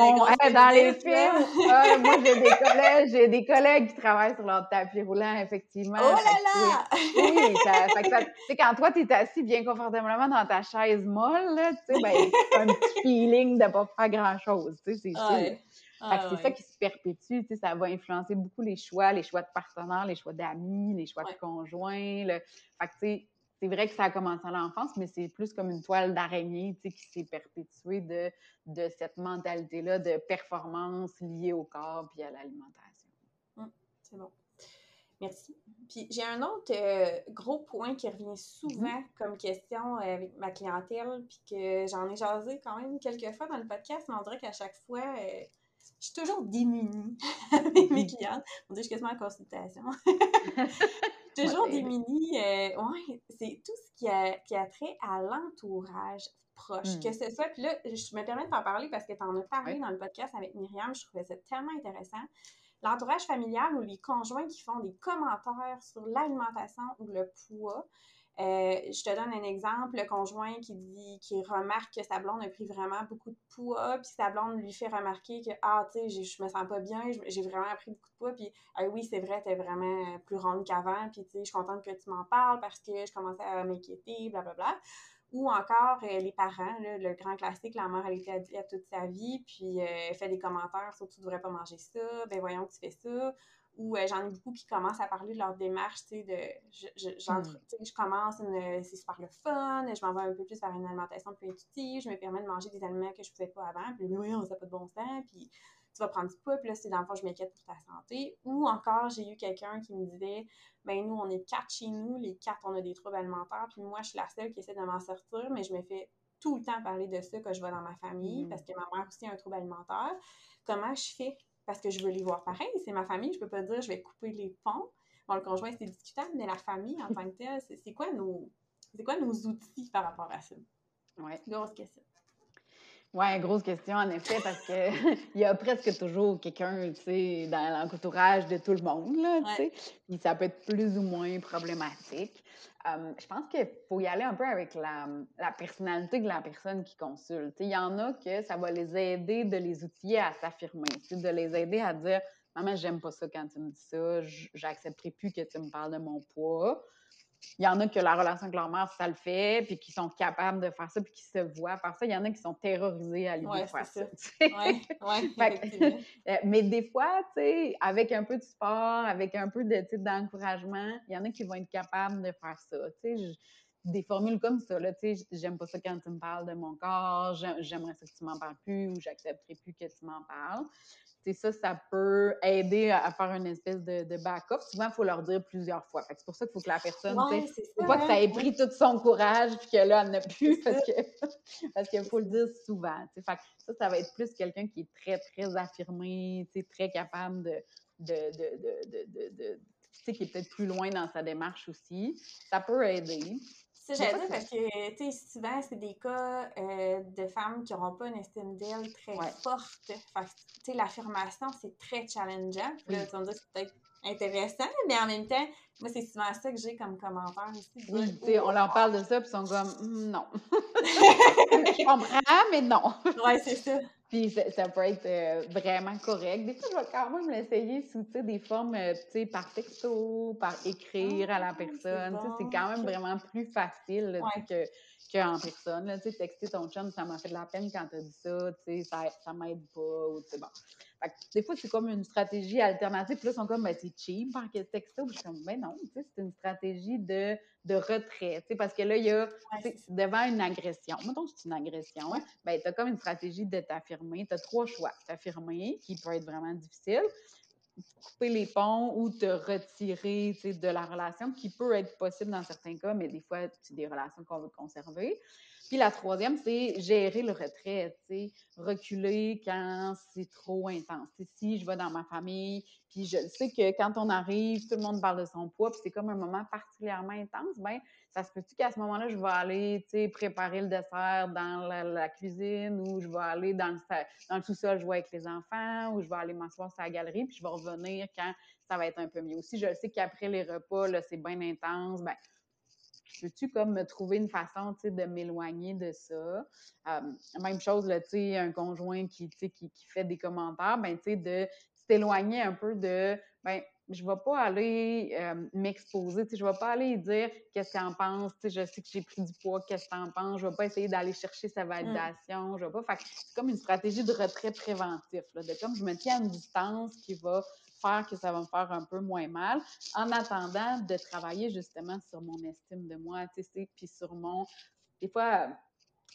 dans les films! Ah, moi, j'ai des collègues, j'ai des collègues qui travaillent sur leur tapis roulant, effectivement. Oh là là! oui, ça, fait que tu sais, quand toi, tu es assis bien confortablement dans ta chaise molle, là, tu sais, ben, c'est un petit feeling de ne pas faire grand-chose, tu sais, c'est sûr. Ah, c'est ça qui se perpétue, tu sais, ça va influencer beaucoup les choix, les choix de partenaires, les choix d'amis, les choix de conjoints. Fait que, tu sais, c'est vrai que ça a commencé à l'enfance, mais c'est plus comme une toile d'araignée qui s'est perpétuée de, de cette mentalité-là de performance liée au corps puis à l'alimentation. Hum, c'est bon. Merci. Puis j'ai un autre euh, gros point qui revient souvent mm-hmm. comme question euh, avec ma clientèle, puis que j'en ai jasé quand même quelques fois dans le podcast, mais on dirait qu'à chaque fois, euh, je suis toujours démunie avec mes clientes. On dit, je suis quasiment en consultation. toujours des mini. Euh, ouais, c'est tout ce qui a, qui a trait à l'entourage proche. Que hmm. ce soit, puis là, je me permets de t'en parler parce que tu en as parlé dans le podcast avec Myriam, je trouvais ça tellement intéressant. L'entourage familial ou les conjoints qui font des commentaires sur l'alimentation ou le poids, euh, je te donne un exemple, le conjoint qui dit, qui remarque que sa blonde a pris vraiment beaucoup de poids, puis sa blonde lui fait remarquer que, ah, tu je me sens pas bien, j'ai vraiment pris beaucoup de poids, puis, ah oui, c'est vrai, t'es vraiment plus ronde qu'avant, puis, tu sais, je suis contente que tu m'en parles parce que je commençais à m'inquiéter, blablabla. Ou encore euh, les parents, le grand classique, la mère, elle était à toute sa vie, puis euh, fait des commentaires sur tu devrais pas manger ça, ben voyons que tu fais ça ou euh, j'en ai beaucoup qui commencent à parler de leur démarche, tu sais, de, je, je, hmm. je commence, c'est super le fun, je m'en vais un peu plus vers une alimentation plus intuitive, je me permets de manger des aliments que je ne pouvais pas avant, puis oui, on n'a pas de bon sens, puis tu vas prendre du poids, puis là, c'est dans le fond, je m'inquiète pour ta santé. Ou encore, j'ai eu quelqu'un qui me disait, ben nous, on est quatre chez nous, les quatre, on a des troubles alimentaires, puis moi, je suis la seule qui essaie de m'en sortir, mais je me fais tout le temps parler de ça quand je vais dans ma famille, hmm. parce que ma mère aussi a un trouble alimentaire. Comment je fais parce que je veux les voir pareil. C'est ma famille, je peux pas dire je vais couper les ponts. Bon, le conjoint, c'est discutable, mais la famille en tant que telle, c'est quoi nos c'est quoi nos outils par rapport à ça? Oui. Grosse question. Oui, grosse question, en effet, parce qu'il y a presque toujours quelqu'un, tu sais, dans l'entourage de tout le monde, là, tu sais. Puis ça peut être plus ou moins problématique. je pense qu'il faut y aller un peu avec la, la, personnalité de la personne qui consulte. Il y en a que ça va les aider de les outiller à s'affirmer, de les aider à dire « Maman, j'aime pas ça quand tu me dis ça, j'accepterai plus que tu me parles de mon poids. » il y en a que la relation avec leur mère, ça le fait, puis qui sont capables de faire ça, puis qui se voient faire ça. Il y en a qui sont terrorisés à l'idée de faire ça. mais des fois, tu sais, avec un peu de sport, avec un peu d'encouragement, il y en a qui vont être capables de faire ça. Tu sais, des formules comme ça, là, tu sais, j'aime pas ça quand tu me parles de mon corps, j'aimerais ça que tu m'en parles plus ou j'accepterai plus que tu m'en parles ça, ça peut aider à, faire une espèce de, backup. Souvent, il faut leur dire plusieurs fois. C'est pour ça qu'il faut que la personne, ouais, faut pas que ça ait pris tout son courage puis que là, elle n'a plus parce que parce qu'il faut le dire souvent. Fait ça, ça va être plus quelqu'un qui est très, très affirmé, très capable de, de, de, qui est peut-être plus loin dans sa démarche aussi. Ça peut aider. Ça, j'allais dire parce que, tu sais, souvent, c'est des cas euh, de femmes qui n'auront pas une estime d'elles très forte. Fait tu sais, l'affirmation, c'est très challengeant. Puis là, tu vas me dire c'est peut-être intéressant, mais en même temps, moi, c'est souvent ça que j'ai comme commentaire aussi. Oui, tu sais, on leur parle de ça, puis ils sont comme, hum, non. je comprends, mais non. ouais, c'est ça. Puis ça, peut être euh, vraiment correct. Des fois, je vais quand même l'essayer sous des formes euh, par texto, par écrire à la ah, personne. C'est quand même vraiment plus facile que qu'en personne. Là, texter ton chum, ça m'a fait de la peine quand t'as dit ça, ça, ça m'aide pas. Ou, bon. Fait que, des fois, c'est comme une stratégie alternative. Puis là, ils sont comme, ben, c'est cheap par texto. Puis je suis comme, ben non, c'est une stratégie de, de retrait. Parce que là, il y a, devant une agression, mettons que c'est une agression, ben, tu as comme une stratégie de t'affirmer. Tu as trois choix. T'affirmer, qui peut être vraiment difficile couper les ponts ou te retirer de la relation, qui peut être possible dans certains cas, mais des fois, c'est des relations qu'on veut conserver. Puis la troisième, c'est gérer le retrait, reculer quand c'est trop intense. si je vais dans ma famille, puis je sais que quand on arrive, tout le monde parle de son poids, puis c'est comme un moment particulièrement intense, ben ça se peut-tu qu'à ce moment-là, je vais aller préparer le dessert dans la, cuisine ou je vais aller dans le, dans le sous-sol jouer avec les enfants ou je vais aller m'asseoir sur la galerie, puis je vais revenir quand ça va être un peu mieux. Aussi, je sais qu'après les repas, là, c'est bien intense, ben peux-tu comme me trouver une façon, de m'éloigner de ça? Euh, même chose, là, tu sais, un conjoint qui, qui, qui fait des commentaires, ben, tu sais, de s'éloigner un peu de, ben, je vais pas aller euh, m'exposer, tu sais, je vais pas aller dire qu'est-ce qu'il en pense, tu sais, je sais que j'ai pris du poids, qu'est-ce que en penses, je vais pas essayer d'aller chercher sa mmh. validation, je vais pas, fait c'est comme une stratégie de retrait préventif, là, de comme je me tiens à une distance qui va faire que ça va me faire un peu moins mal, en attendant de travailler justement sur mon estime de moi, tu sais, puis sur mon... Des fois,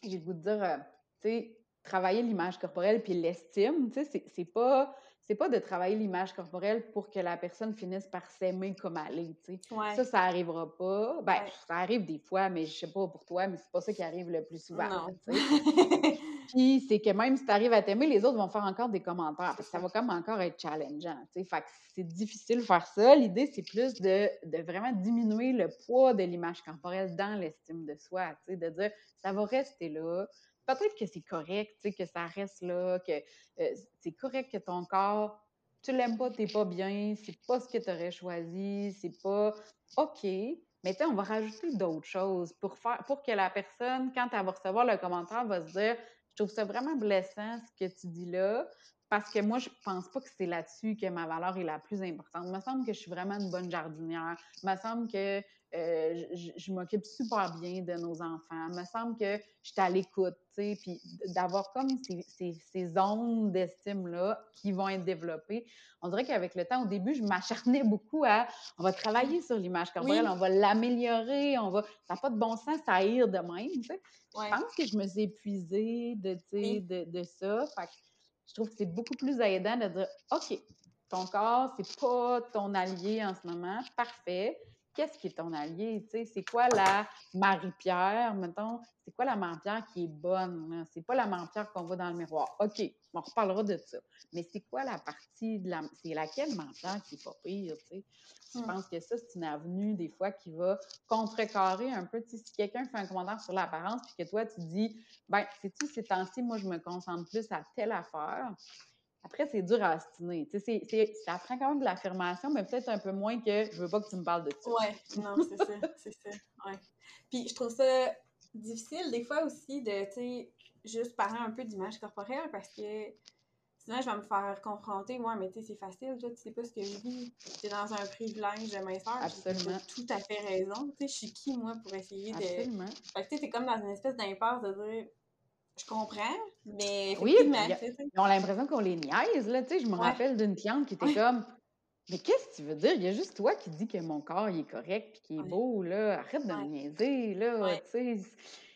j'ai le goût de dire, euh, tu sais, travailler l'image corporelle puis l'estime, tu sais, c'est pas c'est pas de travailler l'image corporelle pour que la personne finisse par s'aimer comme elle est, tu sais. Ça, ça arrivera pas. Ben, ça arrive des fois, mais je sais pas pour toi, mais c'est pas ça qui arrive le plus souvent, sais. Puis c'est que même si tu arrives à t'aimer, les autres vont faire encore des commentaires. ça va comme encore être challengeant. Fait que c'est difficile de faire ça. L'idée, c'est plus de, de, vraiment diminuer le poids de l'image corporelle dans l'estime de soi, de dire, ça va rester là peut-être que c'est correct, que ça reste là, que euh, c'est correct que ton corps, tu l'aimes pas, t'es pas bien, c'est pas ce que tu aurais choisi, c'est pas OK. Mais tu on va rajouter d'autres choses pour faire pour que la personne, quand elle va recevoir le commentaire, va se dire Je trouve ça vraiment blessant ce que tu dis là, parce que moi, je pense pas que c'est là-dessus que ma valeur est la plus importante. Il me semble que je suis vraiment une bonne jardinière. Il me semble que euh, je, m'occupe super bien de nos enfants. Il me semble que je suis à l'écoute, tu sais, puis d'avoir comme ces, ces, ces zones d'estime-là qui vont être développées. On dirait qu'avec le temps, au début, je m'acharnais beaucoup à on va travailler sur l'image corporelle, on va l'améliorer, on va. Ça n'a pas de bon sens à ir de même, tu sais. Je pense que je me suis épuisée de, de, de ça. Fait je trouve que c'est beaucoup plus aidant de dire OK, ton corps, c'est pas ton allié en ce moment, parfait qu'est-ce qui est ton allié? C'est quoi la Marie-Pierre, mettons? C'est quoi la Marie-Pierre qui est bonne? C'est pas la Marie-Pierre qu'on voit dans le miroir. OK, on reparlera de ça. Mais c'est quoi la partie de la. C'est laquelle Marie-Pierre qui est pas pire? Je hmm. pense que ça, c'est une avenue des fois qui va contrecarrer un peu. si quelqu'un fait un commentaire sur l'apparence, puis que toi, tu dis, ben, sais-tu, ces temps-ci, moi, je me concentre plus à telle affaire. Après, c'est dur à astiner. ça prend quand même de l'affirmation, mais peut-être un peu moins que je veux pas que tu me parles de ça. Oui, non, c'est ça, c'est ça. Ouais. Puis je trouve ça difficile des fois aussi de, tu sais, juste parler un peu d'image corporelle parce que souvent, je vais me faire confronter. Moi, mais tu sais, c'est facile. Toi, tu sais pas ce que je vis. Tu es dans un privilège de minceur. Absolument. Tu as tout à fait raison. Tu sais, je suis qui, moi, pour essayer de. Absolument. Fait que tu sais, t'es comme dans une espèce d'impasse de dire. Je comprends, mais oui, ils ont l'impression qu'on les niaise, là, tu sais. Je me rappelle d'une cliente qui était comme, mais qu'est-ce que tu veux dire? Il y a juste toi qui dis que mon corps, il est correct, puis qu'il est beau, là. Arrête de me niaiser, là, tu sais.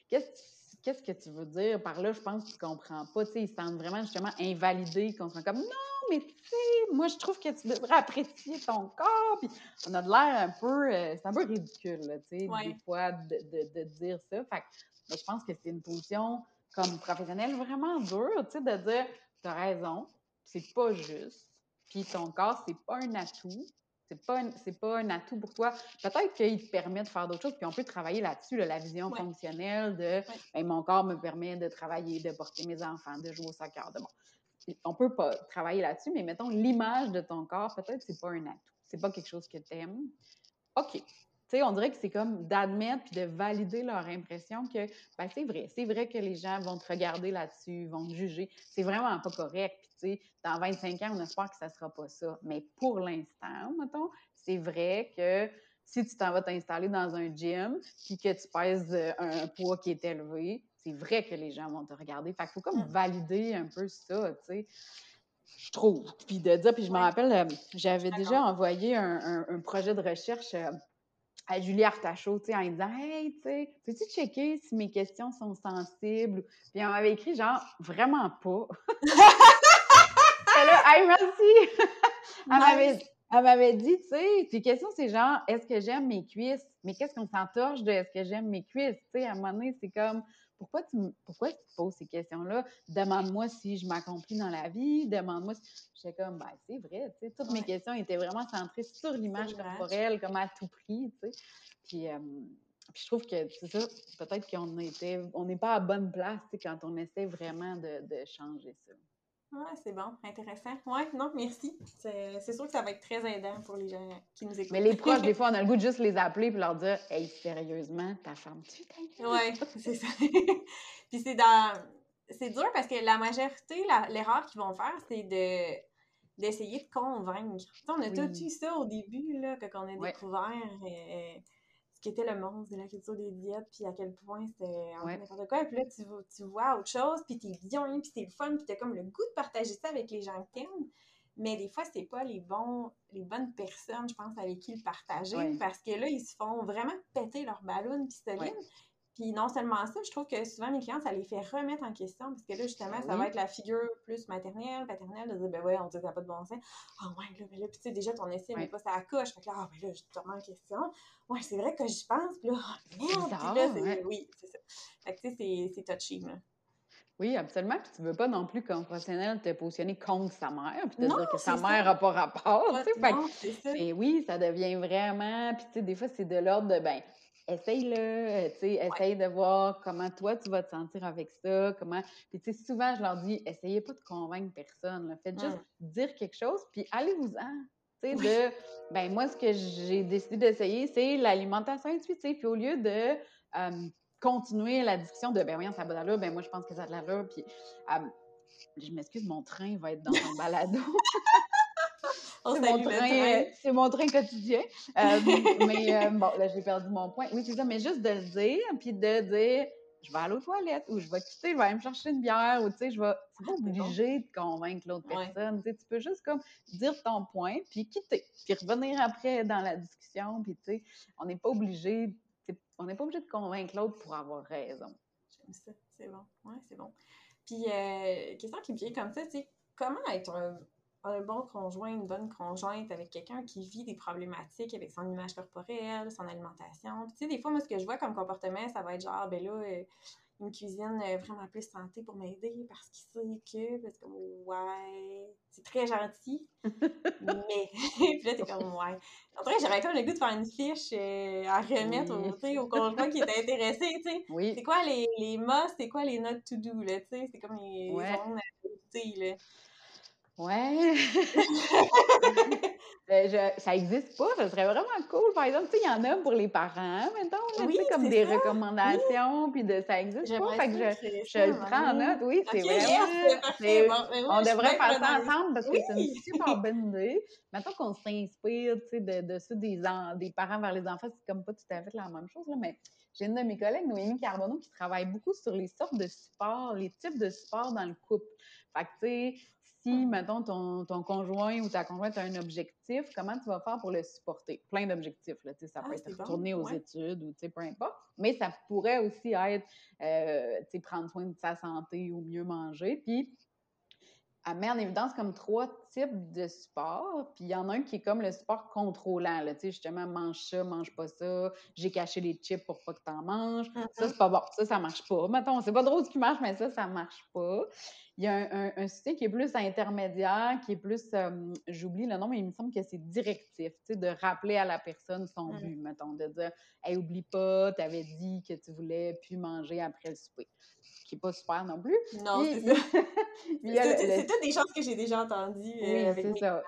Qu'est-ce qu'est-ce que tu veux dire par là? Je pense que tu comprends pas. Tu sais, ils se sentent vraiment justement invalidés, qu'on soit comme non, mais tu sais, moi je trouve que tu devrais apprécier ton corps. Puis on a de l'air un peu, euh, c'est un peu ridicule, tu sais, des fois de, de, dire ça. Fait mais je pense que c'est une position comme professionnelle vraiment dure, tu sais, de dire tu as raison, c'est pas juste. Puis ton corps, c'est pas un atout. C'est pas, pas un atout pour toi. Peut-être qu'il te permet de faire d'autres choses, puis on peut travailler là-dessus, la vision fonctionnelle de ben, mon corps me permet de travailler, de porter mes enfants, de jouer au soccer. De, bon. On peut pas travailler là-dessus, mais mettons l'image de ton corps, peut-être c'est pas un atout. C'est pas quelque chose que tu aimes. OK. Tu sais, on dirait que c'est comme d'admettre puis de valider leur impression que ben, c'est vrai, c'est vrai que les gens vont te regarder là-dessus, vont te juger. C'est vraiment pas correct. Puis, tu sais, dans 25 ans, on espère que ça sera pas ça. Mais pour l'instant, mettons, c'est vrai que si tu t'en vas t'installer dans un gym puis que tu pèses euh, un poids qui est élevé, c'est vrai que les gens vont te regarder. Fait qu'il faut comme mmh. valider un peu ça, tu sais je trouve. Puis de dire, puis je me rappelle, euh, j'avais déjà envoyé un, projet de recherche euh, à Julie Artachot, tu sais, en lui disant Hey, tu sais, peux-tu checker si mes questions sont sensibles? Puis elle m'avait écrit genre vraiment pas. elle là, hey, merci! elle m'avait dit, tu sais, tes questions, c'est genre, est-ce que j'aime mes cuisses? Mais qu'est-ce qu'on s'entorche de est-ce que j'aime mes cuisses? Tu sais, à un moment donné, c'est comme, pourquoi tu, pourquoi tu poses ces questions-là? Demande-moi si je m'accomplis dans la vie, demande-moi si. J'étais comme, ben, c'est vrai, tu sais, toutes mes questions étaient vraiment centrées sur l'image corporelle, comme à tout prix, tu sais. Puis, euh, puis je trouve que, c'est ça, peut-être qu'on était, on n'est pas à bonne place, tu sais, quand on essaie vraiment de, de changer ça. Ouais, c'est bon, intéressant. Ouais, non, merci. C'est sûr que ça va être très aidant pour les gens qui nous écoutent. Mais les proches, des fois, on a le goût de juste les appeler et leur dire Hey, sérieusement, ta femme, tu Ouais, c'est ça. puis c'est dans. C'est dur parce que la majorité, l'erreur qu'ils vont faire, c'est de d'essayer de convaincre. on a tout eu ça au début, là, quand on a découvert. Euh, ce qui était le monde de la culture des diètes, puis à quel point c'était n'importe quoi. Et puis là, tu, tu vois autre chose, puis t'es bien, puis t'es le fun, puis t'as comme le goût de partager ça avec les gens que t'aimes. Mais des fois, c'est pas les bons, les bonnes personnes, je pense, avec qui le partager, parce que là, ils se font vraiment péter leur ballon pistoline. Puis non seulement ça, je trouve que souvent mes clients, ça les fait remettre en question parce que là, justement, ça va être la figure plus maternelle, paternelle, de dire, ben ouais, on dit que ça n'a pas de bon sens. Ah ouais, là, ben là, puis tu sais, déjà, ton essai mais pas ça coche. Fait que là, ah ben là, je te remets en question. Ouais, c'est vrai que j'y pense, puis là, ah, merde, puis là, c'est, oui, c'est ça. Fait que tu sais, c'est touchy, là. Oui, absolument. Puis tu veux pas non plus, comme professionnel, te positionner contre sa mère, puis te dire que sa mère n'a pas rapport. tu sais. Fait, ça. Mais oui, ça devient vraiment. Puis tu sais, des fois, c'est de l'ordre de, ben, essaye-le, euh, tu sais, essaye de voir comment toi tu vas te sentir avec ça, comment. Puis tu sais, souvent je leur dis, essayez pas de convaincre personne, là. faites juste dire quelque chose, puis allez-vous-en. Tu sais, de, ben moi, ce que j'ai décidé d'essayer, c'est l'alimentation intuitive. Puis au lieu de euh, continuer la discussion de, ben voyons, ça a pas d'allure, ben moi, je pense que ça a de l'allure, puis euh, je m'excuse, mon train va être dans ton balado. C'est mon, train, quotidien. Euh, mais euh, bon, là, j'ai perdu mon point. Oui, c'est ça, mais juste de le dire, puis de dire je vais aller aux toilettes ou je vais quitter, je vais aller me chercher une bière ou tu sais, je vais. C'est pas obligé de convaincre l'autre personne. Tu, sais, tu peux juste comme dire ton point puis quitter, puis revenir après dans la discussion. Puis tu sais, on n'est pas obligé, on n'est pas obligé de convaincre l'autre pour avoir raison. J'aime ça, c'est bon. Ouais, c'est bon. Puis, euh, question qui me vient comme ça, tu sais, comment être un un bon conjoint, une bonne conjointe avec quelqu'un qui vit des problématiques avec son image corporelle, son alimentation. tu sais, des fois, moi, ce que je vois comme comportement, ça va être genre, ben là, euh, une cuisine euh, vraiment plus santé pour m'aider parce qu'il sait que, parce que, ouais, c'est très gentil, mais, puis là, t'es comme, ouais. En vrai, j'aurais comme le goût de faire une fiche euh, à remettre au, au conjoint qui est intéressé, tu sais. Oui. C'est quoi les, les must, c'est quoi les not to do, là, tu sais, c'est comme les, ouais. là. Ouais. Euh, ça n'existe pas, ça serait vraiment cool. Par exemple, il y en a pour les parents, mettons, oui, comme des recommandations, puis de ça n'existe pas. Fait que je, je le prends en note, oui, c'est vraiment. Ben on devrait faire ça ensemble parce que c'est une super bonne idée. Mettons qu'on s'inspire, tu sais, de, de des, des parents vers les enfants, c'est comme pas tout à fait la même chose, là, mais j'ai une de mes collègues, Noémie Carbonneau, qui travaille beaucoup sur les sortes de supports, les types de supports dans le couple. Fait que, tu sais, si, mettons, ton, ton, conjoint ou ta conjointe a un objectif, comment tu vas faire pour le supporter? Plein d'objectifs, là, ça peut ah, être retourner aux études ou peu importe, mais ça pourrait aussi être euh, prendre soin de sa santé ou mieux manger. Puis, elle met en évidence comme trois types de support. Puis il y en a un qui est comme le support contrôlant. Là, justement, mange ça, mange pas ça. J'ai caché les chips pour pas que tu en manges. Ça, mm-hmm. c'est pas bon. Ça, ça marche pas. Mettons, c'est pas drôle ce qui marche, mais ça, ça marche pas. Il y a un, un, soutien qui est plus intermédiaire, qui est plus, euh, j'oublie le nom, mais il me semble que c'est directif, tu sais, de rappeler à la personne son mmh. but, mettons, de dire, hey, oublie pas, tu avais dit que tu voulais plus manger après le souper qui n'est pas super non plus. Non, c'est ça. c'est toutes des choses que j'ai déjà entendues. Euh, oui, c'est ça.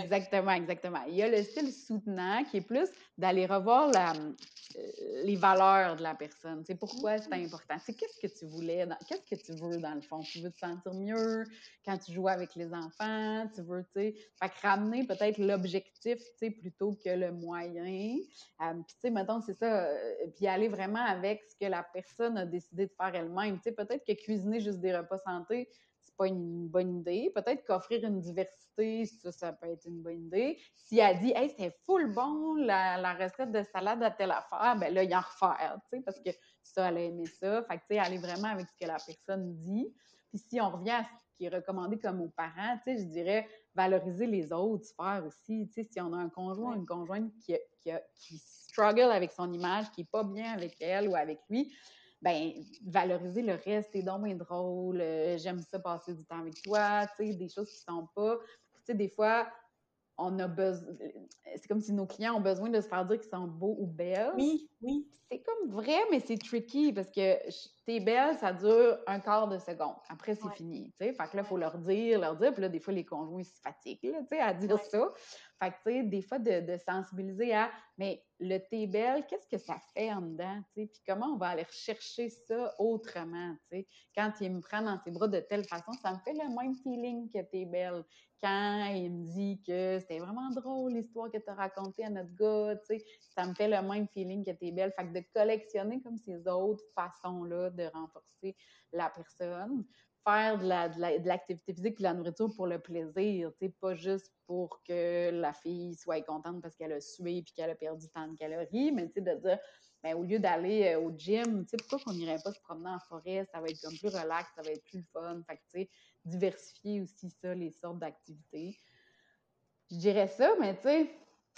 Exactement, exactement. Il y a le style soutenant qui est plus d'aller revoir la, euh, les valeurs de la personne. C'est pourquoi c'est mmh. important. C'est qu'est-ce que tu voulais, qu'est-ce que tu veux dans le fond? Tu veux te sentir mieux quand tu joues avec les enfants. Tu veux, tu sais, fait que ramener peut-être l'objectif, tu sais, plutôt que le moyen. Euh, puis tu sais, mettons, c'est ça. puis aller vraiment avec ce que la personne a décidé de faire elle-même. Tu sais, peut-être que cuisiner juste des repas santé, c'est pas une bonne idée. Peut-être qu'offrir une diversité, ça, ça peut être une bonne idée. Si elle dit, hey, c'était full bon, la, recette de salade à telle affaire, ben là, il y en refaire, tu sais, parce que ça, elle a aimé ça. Fait que, tu sais, aller vraiment avec ce que la personne dit. Puis si on revient à ce qui est recommandé comme aux parents, tu sais, je dirais valoriser les autres sphères aussi. Tu sais, si on a un conjoint ou une conjointe qui, qui, qui struggle avec son image, qui n'est pas bien avec elle ou avec lui, ben valoriser le reste, c'est donc bien drôle, euh, j'aime ça passer du temps avec toi, tu sais, des choses qui sont pas. Tu sais, des fois, on a besoin. C'est comme si nos clients ont besoin de se faire dire qu'ils sont beaux ou belles. Oui, oui. C'est comme vrai, mais c'est tricky parce que t'es belle, ça dure un quart de seconde. Après, c'est fini. Fait que là, il faut leur dire, leur dire. Puis là, des fois, les conjoints se fatiguent, sais, à dire ça. Fait des fois, de, sensibiliser à, mais le t'es belle, qu'est-ce que ça fait en dedans, tu? Puis comment on va aller rechercher ça autrement, tu sais? Quand il me prend dans ses bras de telle façon, ça me fait le même feeling que t'es belle quand il me dit que c'était vraiment drôle l'histoire que tu as racontée à notre gars, tu sais, ça me fait le même feeling que tu es belle. De collectionner comme ces autres façons-là de renforcer la personne, faire de, la, de, l'activité physique et de la nourriture pour le plaisir, pas juste pour que la fille soit contente parce qu'elle a sué puis qu'elle a perdu tant de calories, mais de dire, ben, au lieu d'aller euh, au gym, pourquoi qu'on n'irait pas se promener en forêt? Ça va être comme plus relax, ça va être plus fun. Fait que, diversifier aussi ça, les sortes d'activités. Je dirais ça, mais tu sais,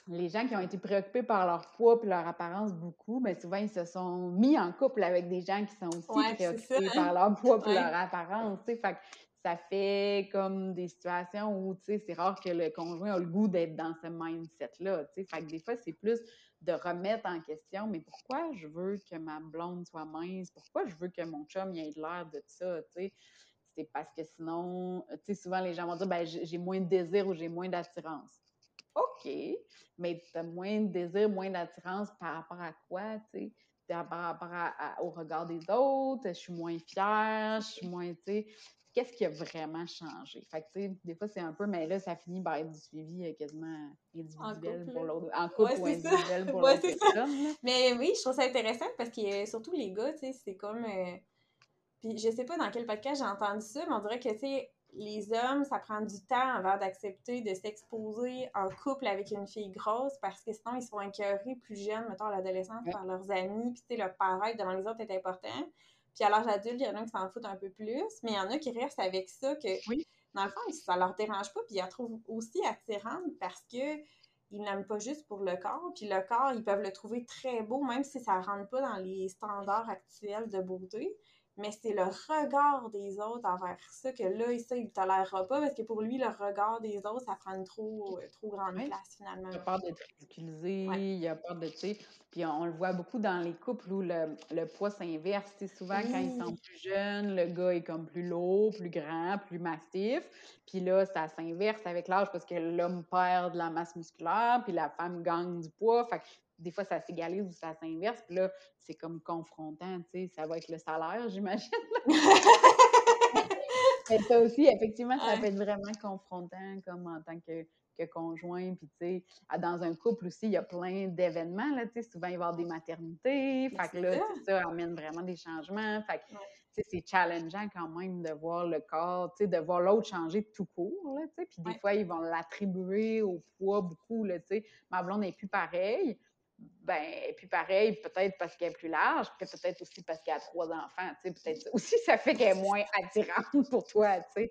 les gens qui ont été préoccupés par leur poids et leur apparence beaucoup, mais ben, souvent ils se sont mis en couple avec des gens qui sont aussi préoccupés par leur poids et leur apparence. Fait que ça fait comme des situations où c'est rare que le conjoint a le goût d'être dans ce mindset-là. Fait que des fois, c'est plus de remettre en question, mais pourquoi je veux que ma blonde soit mince? Pourquoi je veux que mon chum ait l'air de ça? c'est parce que sinon, tu sais, souvent les gens vont dire, ben, j'ai moins de désir ou j'ai moins d'attirance. OK, mais tu as moins de désir, moins d'attirance par rapport à quoi, tu sais? Par rapport au regard des autres, je suis moins fière, je suis moins, tu sais, qu'est-ce qui a vraiment changé? Fait que, tu sais, des fois, c'est un peu, mais là, ça finit par être du suivi euh, quasiment individuel pour l'autre. En couple ou individuel pour l'autre personne. Mais oui, je trouve ça intéressant parce que surtout les gars, tu sais, c'est comme. Euh, puis je sais pas dans quel podcast j'ai entendu ça, mais on dirait que, tu sais, les hommes, ça prend du temps avant d'accepter de s'exposer en couple avec une fille grosse parce que sinon, ils sont incurés plus jeunes, mettons, à l'adolescence, par leurs amis, puis tu sais, leur paraître devant les autres est important. Puis à l'âge adulte, il y en a qui s'en foutent un peu plus, mais il y en a qui restent avec ça, que dans le fond, ça leur dérange pas, puis ils la trouvent aussi attirante parce que ils n'aiment pas juste pour le corps, puis le corps, ils peuvent le trouver très beau, même si ça rentre pas dans les standards actuels de beauté mais c'est le regard des autres envers ça que là, ça, il ne tolérera pas parce que pour lui, le regard des autres, ça prend une trop, euh, trop grande place finalement. Il a peur d'être ridiculisé, il a peur de, tu sais, puis on, le voit beaucoup dans les couples où le, le poids s'inverse. Souvent, quand ils sont plus jeunes, le gars est comme plus lourd, plus grand, plus massif. Puis là, ça s'inverse avec l'âge parce que l'homme perd de la masse musculaire, puis la femme gagne du poids. Fait des fois, ça s'égalise ou ça s'inverse. Puis là, c'est comme confrontant, tu sais. Ça va être le salaire, j'imagine. Mais ça aussi, effectivement, ça peut être vraiment confrontant, comme en tant que, que conjoint. Puis, tu sais, dans un couple aussi, il y a plein d'événements, là, tu sais. Souvent, il va y avoir des maternités. Fait que là, ça. amène vraiment des changements. Fait que, c'est challengeant quand même de voir le corps, de voir l'autre changer tout court. Là, puis des fois, ils vont l'attribuer au poids beaucoup. Là, Ma blonde n'est plus pareille ben, et puis pareil, peut-être parce qu'elle est plus large, puis peut-être aussi parce qu'elle a trois enfants, tu sais, peut-être aussi ça fait qu'elle est moins attirante pour toi, tu sais.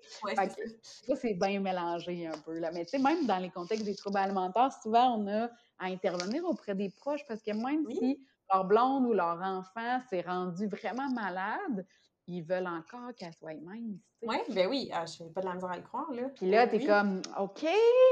ça, c'est bien mélangé un peu, là. Mais tu sais, même dans les contextes des troubles alimentaires, souvent, on a à intervenir auprès des proches parce que même si leur blonde ou leur enfant s'est rendu vraiment malade, ils veulent encore qu'elle soit mince. Oui, ben oui, ah, je fais pas de la misère à le croire, là. Puis là, t'es comme, OK,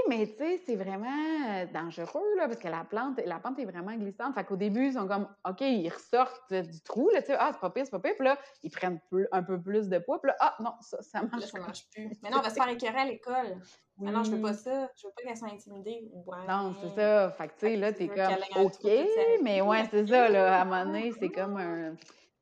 mais tu sais, c'est vraiment euh, dangereux, là, parce que la plante, la plante est vraiment glissante. Fait qu'au début, ils sont comme, OK, ils ressortent du trou, là, tu sais, ah, c'est pas pire, c'est pas pire. Puis là, ils prennent un peu plus de poids. Puis là, ah, non, ça, ça marche ça marche plus. Mais non, on va se faire écœurer à l'école. Oui. Ah non, je veux pas ça. Je veux pas qu'elle soit intimidée. Non, c'est ça. Fait que, tu sais, là, t'es comme, OK, mais ouais, c'est ça, là, à un moment donné, c'est comme un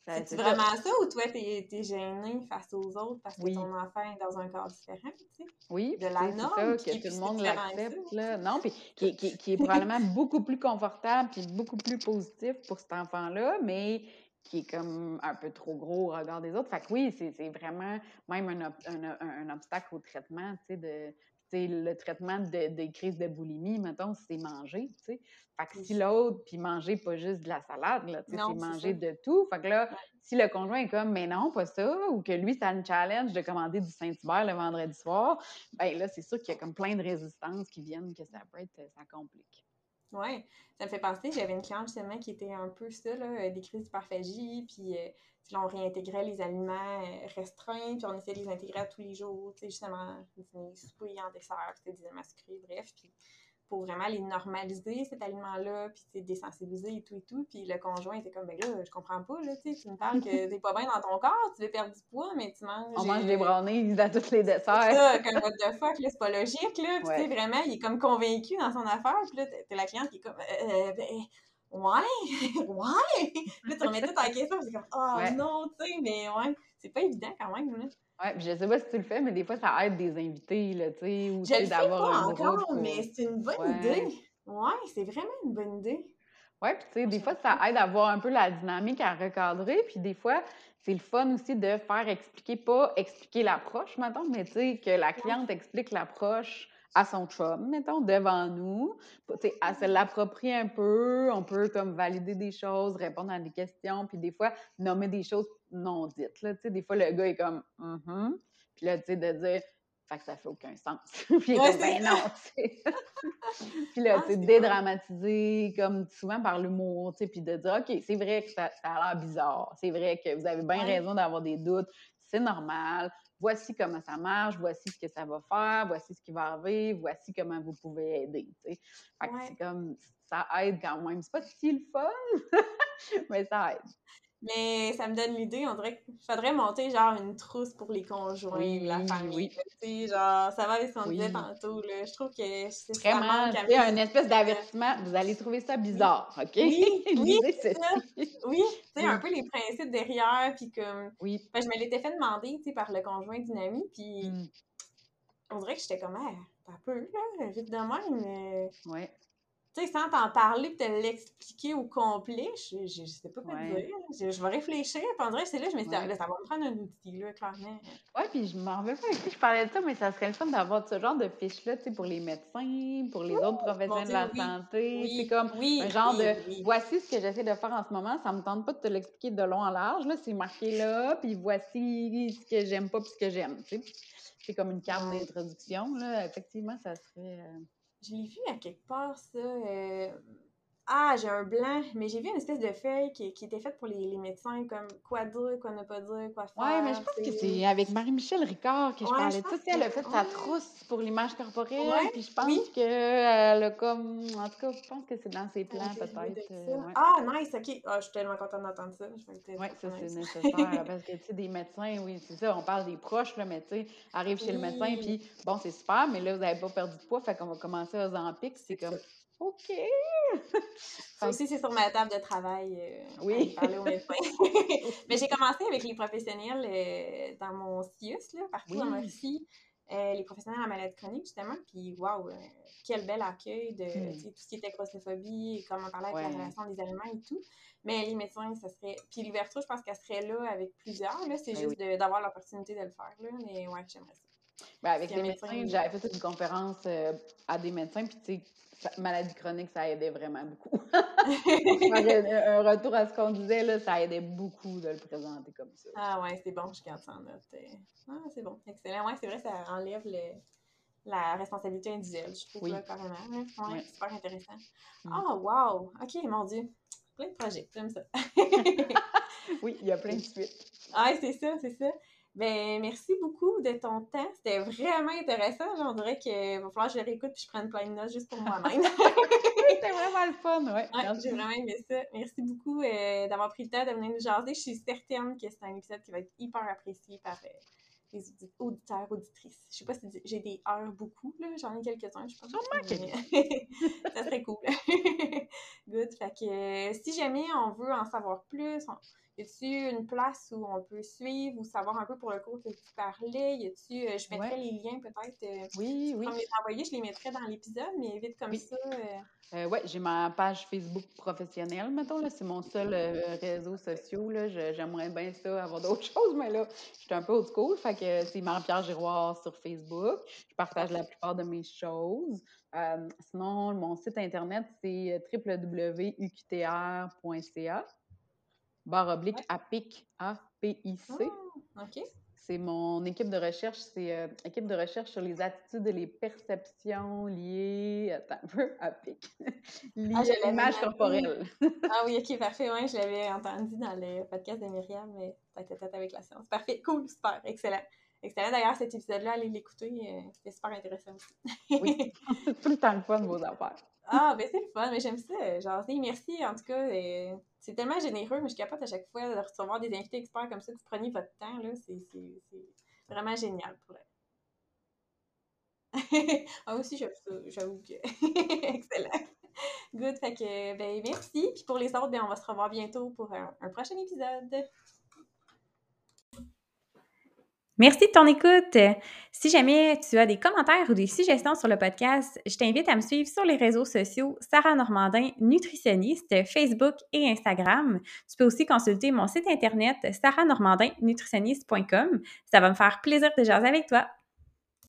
c'est vraiment ça. ou toi, t'es es gêné face aux autres parce que ton enfant est dans un corps différent, tu sais? Oui, de la norme. Ça, que tout le monde l'accepte, là. Non, puis qui, qui, qui, est probablement beaucoup plus confortable puis beaucoup plus positif pour cet enfant-là, mais qui est comme un peu trop gros au regard des autres. Fait que oui, c'est vraiment même un, un, un, obstacle au traitement, tu sais, de le traitement de, des crises de boulimie, mettons, c'est manger, tu sais. Fait que si l'autre, puis manger pas juste de la salade, là, tu sais, c'est manger de tout. Fait que là, si le conjoint est comme, mais non, pas ça, ou que lui, ça le challenge de commander du Saint-Hubert le vendredi soir, ben là, c'est sûr qu'il y a comme plein de résistances qui viennent, que ça peut être, ça complique. Oui, ça me fait penser, j'avais une cliente justement qui était un peu ça, là, des crises d'hyperphagie, puis euh, on réintégrait les aliments euh, restreints, puis on essayait de les intégrer à tous les jours, tu sais, justement, dîner, souper, en dessert, c'était des aliments sucrés, bref, pour vraiment les normaliser, cet aliment-là, puis désensibiliser et tout et tout. Puis le conjoint était comme, ben là, je comprends pas, là, tu sais, tu me parles que t'es pas bien dans ton corps, tu veux perdre du poids, mais tu manges... On mange des brownies à tous les desserts. C'est ça, comme what the fuck, là, c'est pas logique, là. Puis vraiment, il est comme convaincu dans son affaire, puis là, t'es la cliente qui est comme, euh, euh ben, ouais, ouais! là, tu remets tout en question, c'est comme, oh non, tu sais, mais ouais, c'est pas évident quand même, là. Ouais, je sais pas si tu le fais, mais des fois, ça aide des invités, là, tu sais, ou d'avoir un encore, mais c'est une bonne idée. Ouais, c'est vraiment une bonne idée. Ouais, puis tu sais, des fois, ça aide à avoir un peu la dynamique à recadrer, puis des fois, c'est le fun aussi de faire expliquer, pas expliquer l'approche, mettons, mais tu sais, que la cliente explique l'approche à son chum, mettons, devant nous, à se l'approprier un peu, on peut comme valider des choses, répondre à des questions, puis des fois, nommer des choses non dites, là, tu sais, des fois, le gars est comme « mm puis là, tu sais, de dire « fait que ça fait aucun sens », puis il est comme « ben non », puis là, ah, tu sais, dédramatiser, comme souvent par l'humour, tu sais, puis de dire « OK, c'est vrai que ça, a l'air bizarre, c'est vrai que vous avez bien raison d'avoir des doutes, c'est normal, voici comment ça marche, voici ce que ça va faire, voici ce qui va arriver, voici comment vous pouvez aider. Fait que c'est comme ça aide quand même. C'est pas si le fun, mais ça aide. Mais ça me donne l'idée, on dirait qu'il faudrait monter genre une trousse pour les conjoints, oui, la famille. Oui. genre, ça va avec ce qu'on disait tantôt. Là. Je trouve que c'est vraiment un espèce d'avertissement. Vous allez trouver ça bizarre, OK? Oui, oui, c'est ça. Oui, tu sais, un peu les principes derrière, puis comme. Oui. je me l'étais fait demander, tu sais, par le conjoint d'une amie, puis mm. on dirait que j'étais comme, ah, un peu, là, vite de même. Mais... Ouais tu sais, sans t'en parler te l'expliquer au complet, je, je, sais pas quoi dire. Je, je, vais réfléchir. Puis on dirait c'est là, je me suis dit, là, ça va me prendre un outil, là, clairement. Oui, puis je m'en veux pas avec qui je parlais de ça, mais ça serait le fun d'avoir ce genre de fiche-là, tu sais, pour les médecins, pour les autres professionnels de la santé. c'est comme un genre de voici ce que j'essaie de faire en ce moment, ça me tente pas de te l'expliquer de long en large, là, c'est marqué là, puis voici ce que j'aime pas puis ce que j'aime, tu sais. C'est comme une carte d'introduction, là. Effectivement, ça serait. Euh, je l'ai vu à quelque part, ça. Euh, Ah, j'ai un blanc, mais j'ai vu une espèce de feuille qui, qui était faite pour les, les, médecins, comme quoi dire, quoi ne pas dire, quoi faire. Oui, mais je pense que c'est avec Marie-Michel Ricard que je parlais de ça. Elle a fait sa trousse pour l'image corporelle, ouais, puis je pense oui. qu'elle a comme. En tout cas, je pense que c'est dans ses plans, peut-être. Euh. Ah, nice, OK. Ah, je suis tellement contente d'entendre ça. Oui, ça, c'est nécessaire. parce que, tu sais, des médecins, oui, c'est ça, on parle des proches, là, mais tu sais, arrive chez le médecin, puis bon, c'est super, mais là, vous n'avez pas perdu de poids, fait qu'on va commencer aux Zampic, c'est comme. OK! Ça aussi, c'est sur ma table de travail. Euh, oui. Parler aux médecins. Mais j'ai commencé avec les professionnels euh, dans mon CIUS, là, partout oui. en Mauricie. Euh, les professionnels en maladie chronique, justement. Puis, waouh, quel bel accueil de mm. tout ce qui était claustrophobie, comment parler avec ouais. la relation des aliments et tout. Mais les médecins, ça serait. Puis l'ouverture, je pense qu'elle serait là avec plusieurs. Là. C'est ben juste oui. d'avoir l'opportunité de le faire. Là. Mais ouais, j'aimerais ça. Ben, avec les médecins, médecins j'avais fait une conférence à des médecins, puis tu sais, maladie chronique, ça aidait vraiment beaucoup. un retour à ce qu'on disait, là, ça aidait beaucoup de le présenter comme ça. Ah ouais, c'est bon, je garde ça en note. Ah, c'est bon, excellent. Ouais, c'est vrai, ça enlève le, la responsabilité individuelle, je trouve, oui. là, carrément. Ouais, oui. super intéressant. Ah, oh, wow! OK, mon Dieu. Plein de projets, j'aime ça. oui, il y a plein de suites. Ah, c'est ça, c'est ça. Ben, merci beaucoup de ton temps. C'était vraiment intéressant. on dirait qu'il va falloir que je le réécoute et je prenne plein de notes juste pour moi-même. C'était vraiment le fun, ouais. ouais J'ai vraiment aimé ça. Merci beaucoup euh, d'avoir pris le temps de venir nous jaser. Je suis certaine que c'est un épisode qui va être hyper apprécié par euh, les auditeurs, auditrices. Je sais pas si j'ai des heures beaucoup, là. J'en ai quelques-uns, je pense. Mais... ça serait cool. Good. Fait que euh, si jamais on veut en savoir plus, on y a-tu une place où on peut suivre ou savoir un peu pour le cours que tu parlais? Y a-tu, euh, je mettrais ouais. les liens peut-être. Euh, oui, oui. Comme les envoyer, je les mettrais dans l'épisode, mais vite comme oui. ça. Euh... oui, j'ai ma page Facebook professionnelle, mettons. Là, c'est mon seul réseau social. J'aimerais bien ça, avoir d'autres choses, mais là, je suis un peu old school. Fait que c'est Marie-Pierre Giroir sur Facebook. Je partage la plupart de mes choses. Sinon, mon site internet, c'est www.uqtr.ca barre oblique. APIC, A-P-I-C. OK. C'est mon équipe de recherche, c'est euh, équipe de recherche sur les attitudes et les perceptions liées, attends un peu, APIC, liées ah, à l'image corporelle. ah oui, OK, parfait, ouais, je l'avais entendu dans le podcast de Myriam, mais tête à tête avec la science. Parfait, cool, super, excellent. Excellent. D'ailleurs, cet épisode-là, allez l'écouter. Euh, C'était super intéressant aussi. oui, tout le temps le fun, vos affaires. Ah, ben c'est le fun, mais j'aime ça. Genre, merci en tout cas. C'est tellement généreux, mais je capote à chaque fois de recevoir des invités experts comme ça, que vous preniez votre temps. là C'est vraiment génial pour elle. ah, aussi, j'avoue que. Excellent. Good. Fait que, ben, merci. Puis pour les autres, ben, on va se revoir bientôt pour un prochain épisode. Merci de ton écoute. Si jamais tu as des commentaires ou des suggestions sur le podcast, je t'invite à me suivre sur les réseaux sociaux Sarah Normandin, nutritionniste, Facebook et Instagram. Tu peux aussi consulter mon site internet sarahnormandinnutritionniste.com. Ça va me faire plaisir de jaser avec toi.